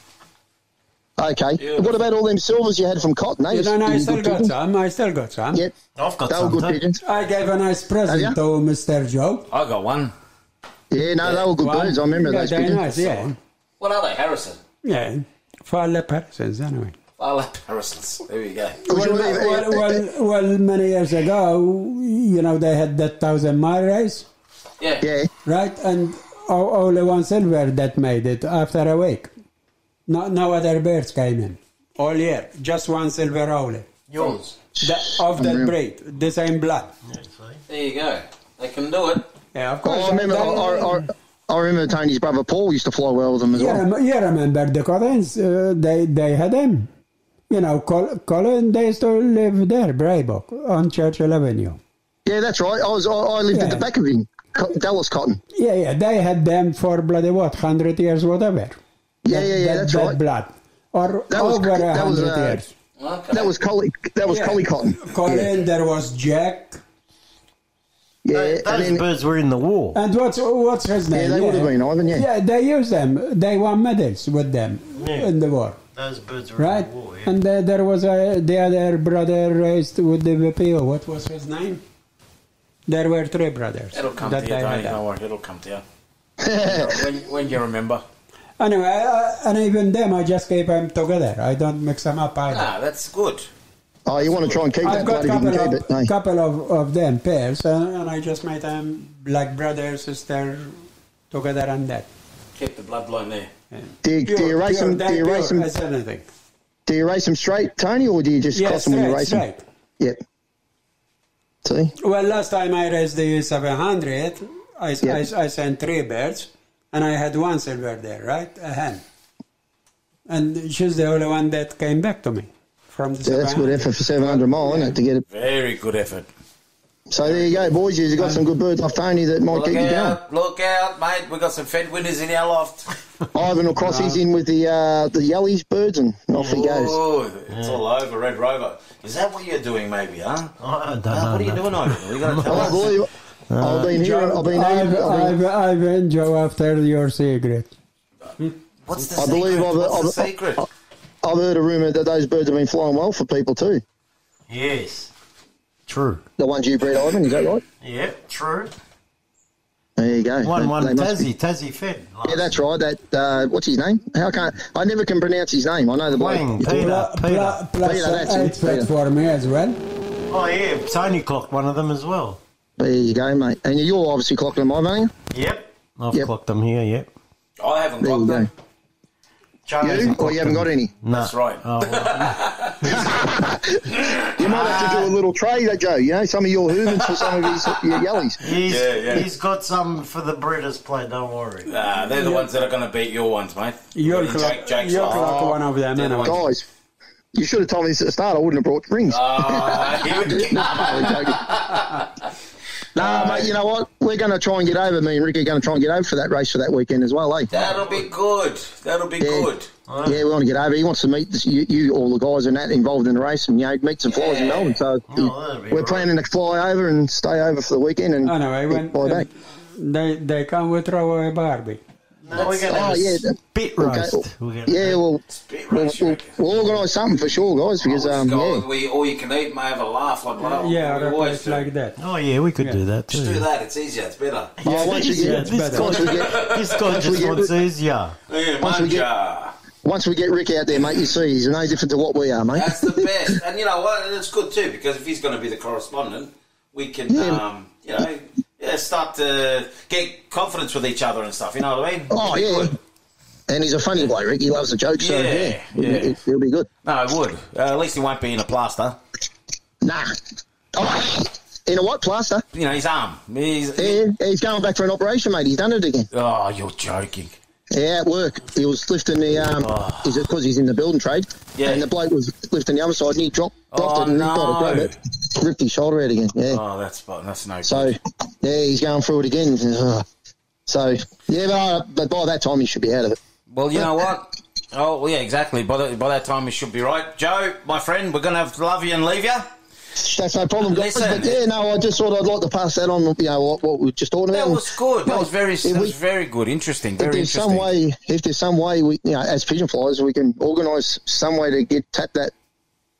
Okay. What about all them silvers you had from Cotton? They You no, was- I still got pigeons? some. I still got some. Yep. I've got They were some good pigeons. I gave a nice present to Mr. Joe. I got one. Yeah, no, they were good One. birds. I remember yeah, those pigeons. nice, yeah. What are they? Harrison. Yeah, for the Parsons anyway. I like There we go. Well, well, well, well, many years ago, you know, they had that thousand mile race, Yeah. Yeah. right? And only one silver that made it after a week. No, no other birds came in all year. Just one silver only. Yours. The, of that Unreal. breed, the same blood. There you go. They can do it. Yeah, of Oh, course. I remember. I, I, I, I remember Tony's brother Paul used to fly well with them as You, well. rem- you remember the Collins? Uh, they they had them. You know, Col- Colin. They still live there, Braybrook, on Churchill Avenue. Yeah, that's right. I was. I, I lived at the back of him, Dallas Cotton. Yeah, yeah, they had them for bloody what, hundred years, whatever. Yeah, That- yeah, yeah. that- That's that right. blood, or That was- over a that was, hundred uh, years. Okay. That was Collie. That was Yeah. Collie Cotton. Colin, there was Jack, Yeah, Those and then, birds were in the war. and what's what's his name? yeah, they would have been Ivan. Yeah. Yeah, they used them. They won medals with them Yeah. in the war, Those birds were right? in the war. Yeah. And uh, there was a the other brother raised with the VPO. What was his name? There were three brothers. It'll come that to you, they Tony. Don't worry. It'll come to you. when, when you remember. Anyway, uh, and even them, I just keep them together. I don't mix them up either. Ah, that's good. Oh, you want to try and keep I've that got blood you couple can of, keep it. Hey. couple of, of them pairs, uh, and I just made them like brother, sister, together and that. Keep the bloodline there. Do you, do you race them? Do you race them? as anything. Do you race them straight, Tony, or do you just Yeah, cross them when you straight, race straight. them? Yep. See. Well, last time I raised the 700, I, Yeah. I, I sent three birds, and I had one silver there, right? A hen. And she's the only one that came back to me from the Yeah, that's good effort for 700 mile, isn't it, to get it? Very good effort. So there you go, boys. You've got some good birds off Tony that might Look keep you going. out, look out, mate. We've got some fed winners in our loft. Ivan will cross his in with the uh, the Yellies birds and off he goes. It's all over, Red Rover. Is that what you're doing, maybe, huh? I don't Ah, know. what are you doing over there? You got to tell I us. believe I've been here. I've been I've, here. I've been, I've, I've after your cigarette. What's the I secret? believe I've, What's the I've. I've heard a rumour that those birds have been flying well for people too. Yes. True. The ones you bred, Ivan, is that right? Yeah, true. There you go. One, They- one, they must Tassie, be- Tassie fed. Yeah, that's right. That uh, what's his name? How can't I never can pronounce his name? I know the bloke. Wang, You're talking Peter, about. Peter. Peter, that's it, eight fed Peter. for me as well. Oh, yeah, Tony clocked one of them as well. There you go, mate. And you're obviously clocking them, Ivan. aren't Yep. I've Yep. clocked them here, yep. I haven't you? There got you them. go. Charlie's You? Or you haven't got any? No. That's right. Oh, well. You might have to do a little trade, Joe. You know, some of your Hoovens for some of his your Yellies. he's, Yeah, yeah. he's got some for the Breeders' Play, don't worry. Nah, they're the ones that are going to beat your ones, mate. You'll Jake- clock, Jake's you'll lost. clock one of them They're the anyway. ones- Guys, you should have told me this at the start. I wouldn't have brought rings. Ah, he would no, I'm. No, mate, you know what? We're going to try and get over. Me and Ricky are going to try and get over for that race for that weekend as well, eh? That'll be good. That'll be Yeah. good. Yeah, we want to get over. He wants to meet this, you, you, all the guys and that involved in the race, and you know, meet some flies in Melbourne. So Oh, that'd we're right. planning to fly over and stay over for the weekend and Anyway, when fly back. they they come with Roy Barbie. No, we're gonna oh, have a yeah, spit okay. roast. We're gonna- Yeah, well, we'll, we'll, we'll organise something for sure, guys, because um, Go, yeah. we all you can eat, may have a laugh like that. Yeah, we or a always do. like that. Oh yeah, we could do that too. Just do that. It's easier. It's better. Oh, once we Yeah, get, this once we guy, get, this guy once just wants easier. Yeah, Once we get- manja. once we get Rick out there, mate, you see, he's no different to what we are, mate. That's the best. and you know what? It's good too because if he's going to be the correspondent, we can, Yeah. um, you know, yeah, start to get confidence with each other and stuff. You know what I mean? Oh, yeah. good. And he's a funny bloke, Rick. He loves a joke, so Yeah, yeah, yeah. It, will be good. No, it would. Uh, at least he won't be in a plaster. Nah. Oh, in a what plaster? You know, his arm. He's, Yeah, he's going back for an operation, mate. He's done it again. Oh, you're joking. Yeah, at work. He was lifting the um. Is it because he's in the building trade? Oh. Yeah. And the bloke was lifting the other side, and he dropped, dropped Oh, it, and he got no. to grab it, ripped his shoulder out again. Yeah. Oh, that's that's no So good. yeah, he's going through it again. So yeah, but, uh, but by that time he should be out of it. Well, you know what? Oh, well, yeah, exactly. By, the, by that time, we should be right. Joe, my friend, we're going to have to love you and leave you. That's no problem, guys. Listen. But yeah, no, I just thought I'd like to pass that on. You know what, what we just talking about. That was good. That was very, that was very good. Interesting. if there's interesting. some way, if there's some way, we, you know, as pigeon flyers, we can organise some way to get tap that,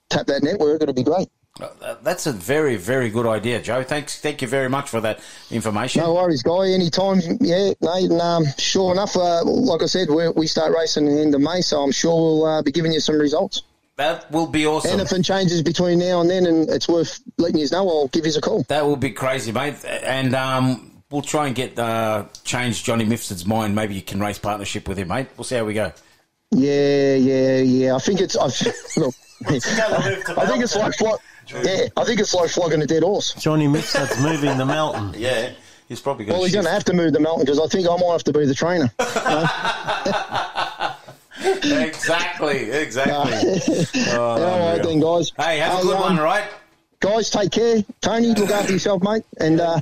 tap that network. It'll be great. Uh, That's a very, very good idea, Joe. Thanks, thank you very much for that information. No worries, guy. Anytime, yeah, mate. And, um, sure enough, uh, like I said, we we start racing in the end of May, so I'm sure we'll uh, be giving you some results. That will be awesome. Anything changes between now and then, and it's worth letting you know, I'll give you a call. That will be crazy, mate. And um, we'll try and get uh, change Johnny Mifsud's mind. Maybe you can race partnership with him, mate. We'll see how we go. Yeah, yeah, yeah. I think it's. I look. I think it's like flog, yeah. I think it's like flogging a dead horse. Johnny Mifsud's moving the mountain. Yeah, he's probably going Well, he's going to have to move the mountain because I think I might have to be the trainer. exactly, exactly. Oh, All right oh, unreal. then, guys. Hey, have a good um, one, right? Guys, take care. Tony, look after yourself, mate, and uh,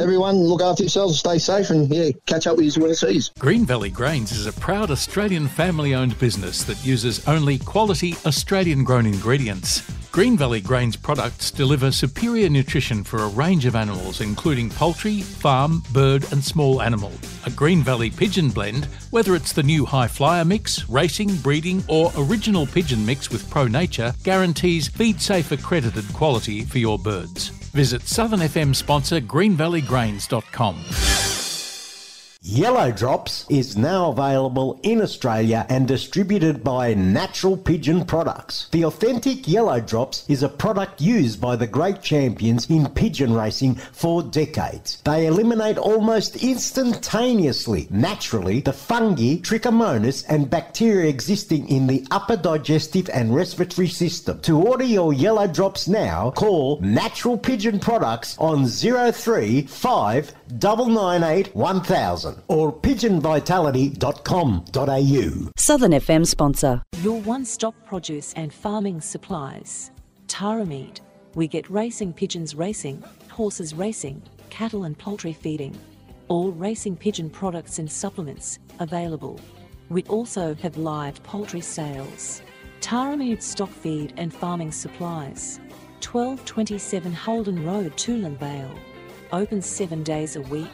everyone look after yourselves. and Stay safe, and yeah, catch up with you when it sees. Green Valley Grains is a proud Australian family owned business that uses only quality Australian grown ingredients. Green Valley Grains products deliver superior nutrition for a range of animals, including poultry, farm, bird, and small animal. A Green Valley pigeon blend, whether it's the new High Flyer mix, racing, breeding, or original pigeon mix with Pro Nature, guarantees feed safe accredited quality for your birds. Visit Southern FM sponsor greenvalleygrains.com. Yellow Drops is now available in Australia and distributed by Natural Pigeon Products. The authentic Yellow Drops is a product used by the great champions in pigeon racing for decades. They eliminate almost instantaneously, naturally, the fungi, trichomonas, and bacteria existing in the upper digestive and respiratory system. To order your Yellow Drops now, call Natural Pigeon Products on 035 998 1000 or pigeonvitality.com.au. Southern FM sponsor. Your one stop produce and farming supplies. Tara Meat. We get racing pigeons racing, horses racing, cattle and poultry feeding. All racing pigeon products and supplements available. We also have live poultry sales. Tara Meat stock feed and farming supplies. 1227 Holden Road, Toolern Vale. Open seven days a week.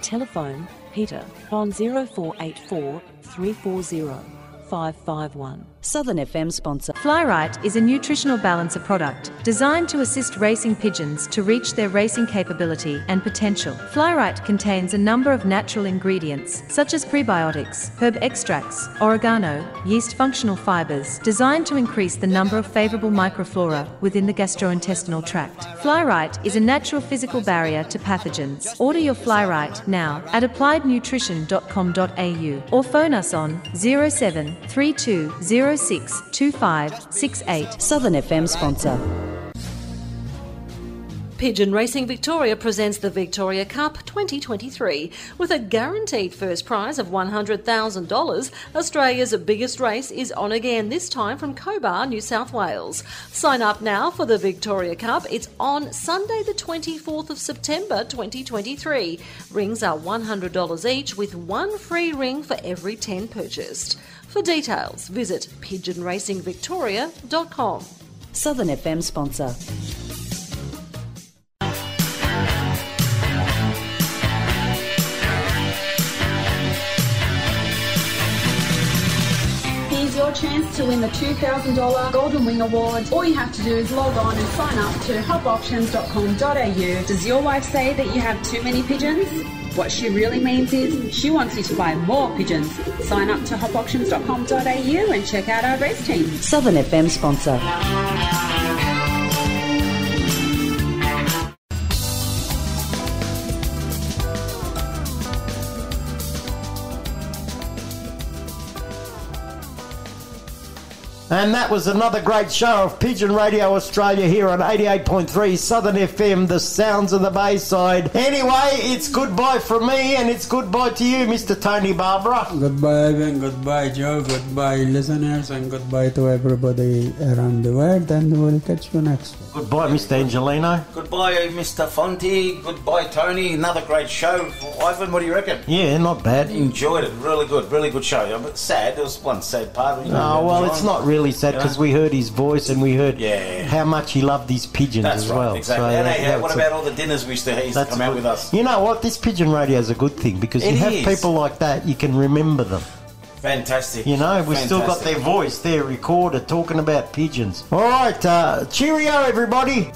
Telephone Peter on 0484 340 551. Southern FM sponsor. Flyright is a nutritional balancer product designed to assist racing pigeons to reach their racing capability and potential. Flyright contains a number of natural ingredients such as prebiotics, herb extracts, oregano, yeast functional fibers designed to increase the number of favorable microflora within the gastrointestinal tract. Flyright is a natural physical barrier to pathogens. Order your Flyright now at appliednutrition.com.au or phone us on 07 32 06 2568. Southern FM sponsor. Pigeon Racing Victoria presents the Victoria Cup 2023 with a guaranteed first prize of $100,000. Australia's biggest race is on again, this time from Cobar, New South Wales. Sign up now for the Victoria Cup. It's on Sunday, the 24th of September 2023. Rings are $100 each with one free ring for every 10 purchased. For details, visit pigeonracingvictoria.com. Southern FM sponsor. Chance to win the $2,000 Golden Wing Award. All you have to do is log on and sign up to hopauctions.com.au. Does your wife say that you have too many pigeons? What she really means is she wants you to buy more pigeons. Sign up to hopauctions.com.au and check out our race team. Southern FM sponsor. And that was another great show of Pigeon Radio Australia here on 88.3 Southern FM, the sounds of the Bayside. Anyway, it's goodbye from me and it's goodbye to you, Mr. Tony Barbara. Goodbye, Ivan. Goodbye, Joe. Goodbye, listeners. And goodbye to everybody around the world. And we'll catch you next week. Goodbye, Mr. Angelino. Goodbye, Mr. Fonti. Goodbye, Tony. Another great show. Ivan, what do you reckon? Yeah, not bad. Enjoyed it. Really good. Really good show. Yeah, But sad. There was one sad part. you know, Oh, well, John. it's not really sad because we heard his voice and we heard Yeah. how much he loved these pigeons That's as right. well. Exactly. So and that- hey, that's what about all the dinners we used to, he used to come out with us? You know what? This pigeon radio is a good thing because It you have is. people like that, you can remember them. Fantastic. You know, we've still got their voice there recorded talking about pigeons. All right, uh, cheerio, everybody.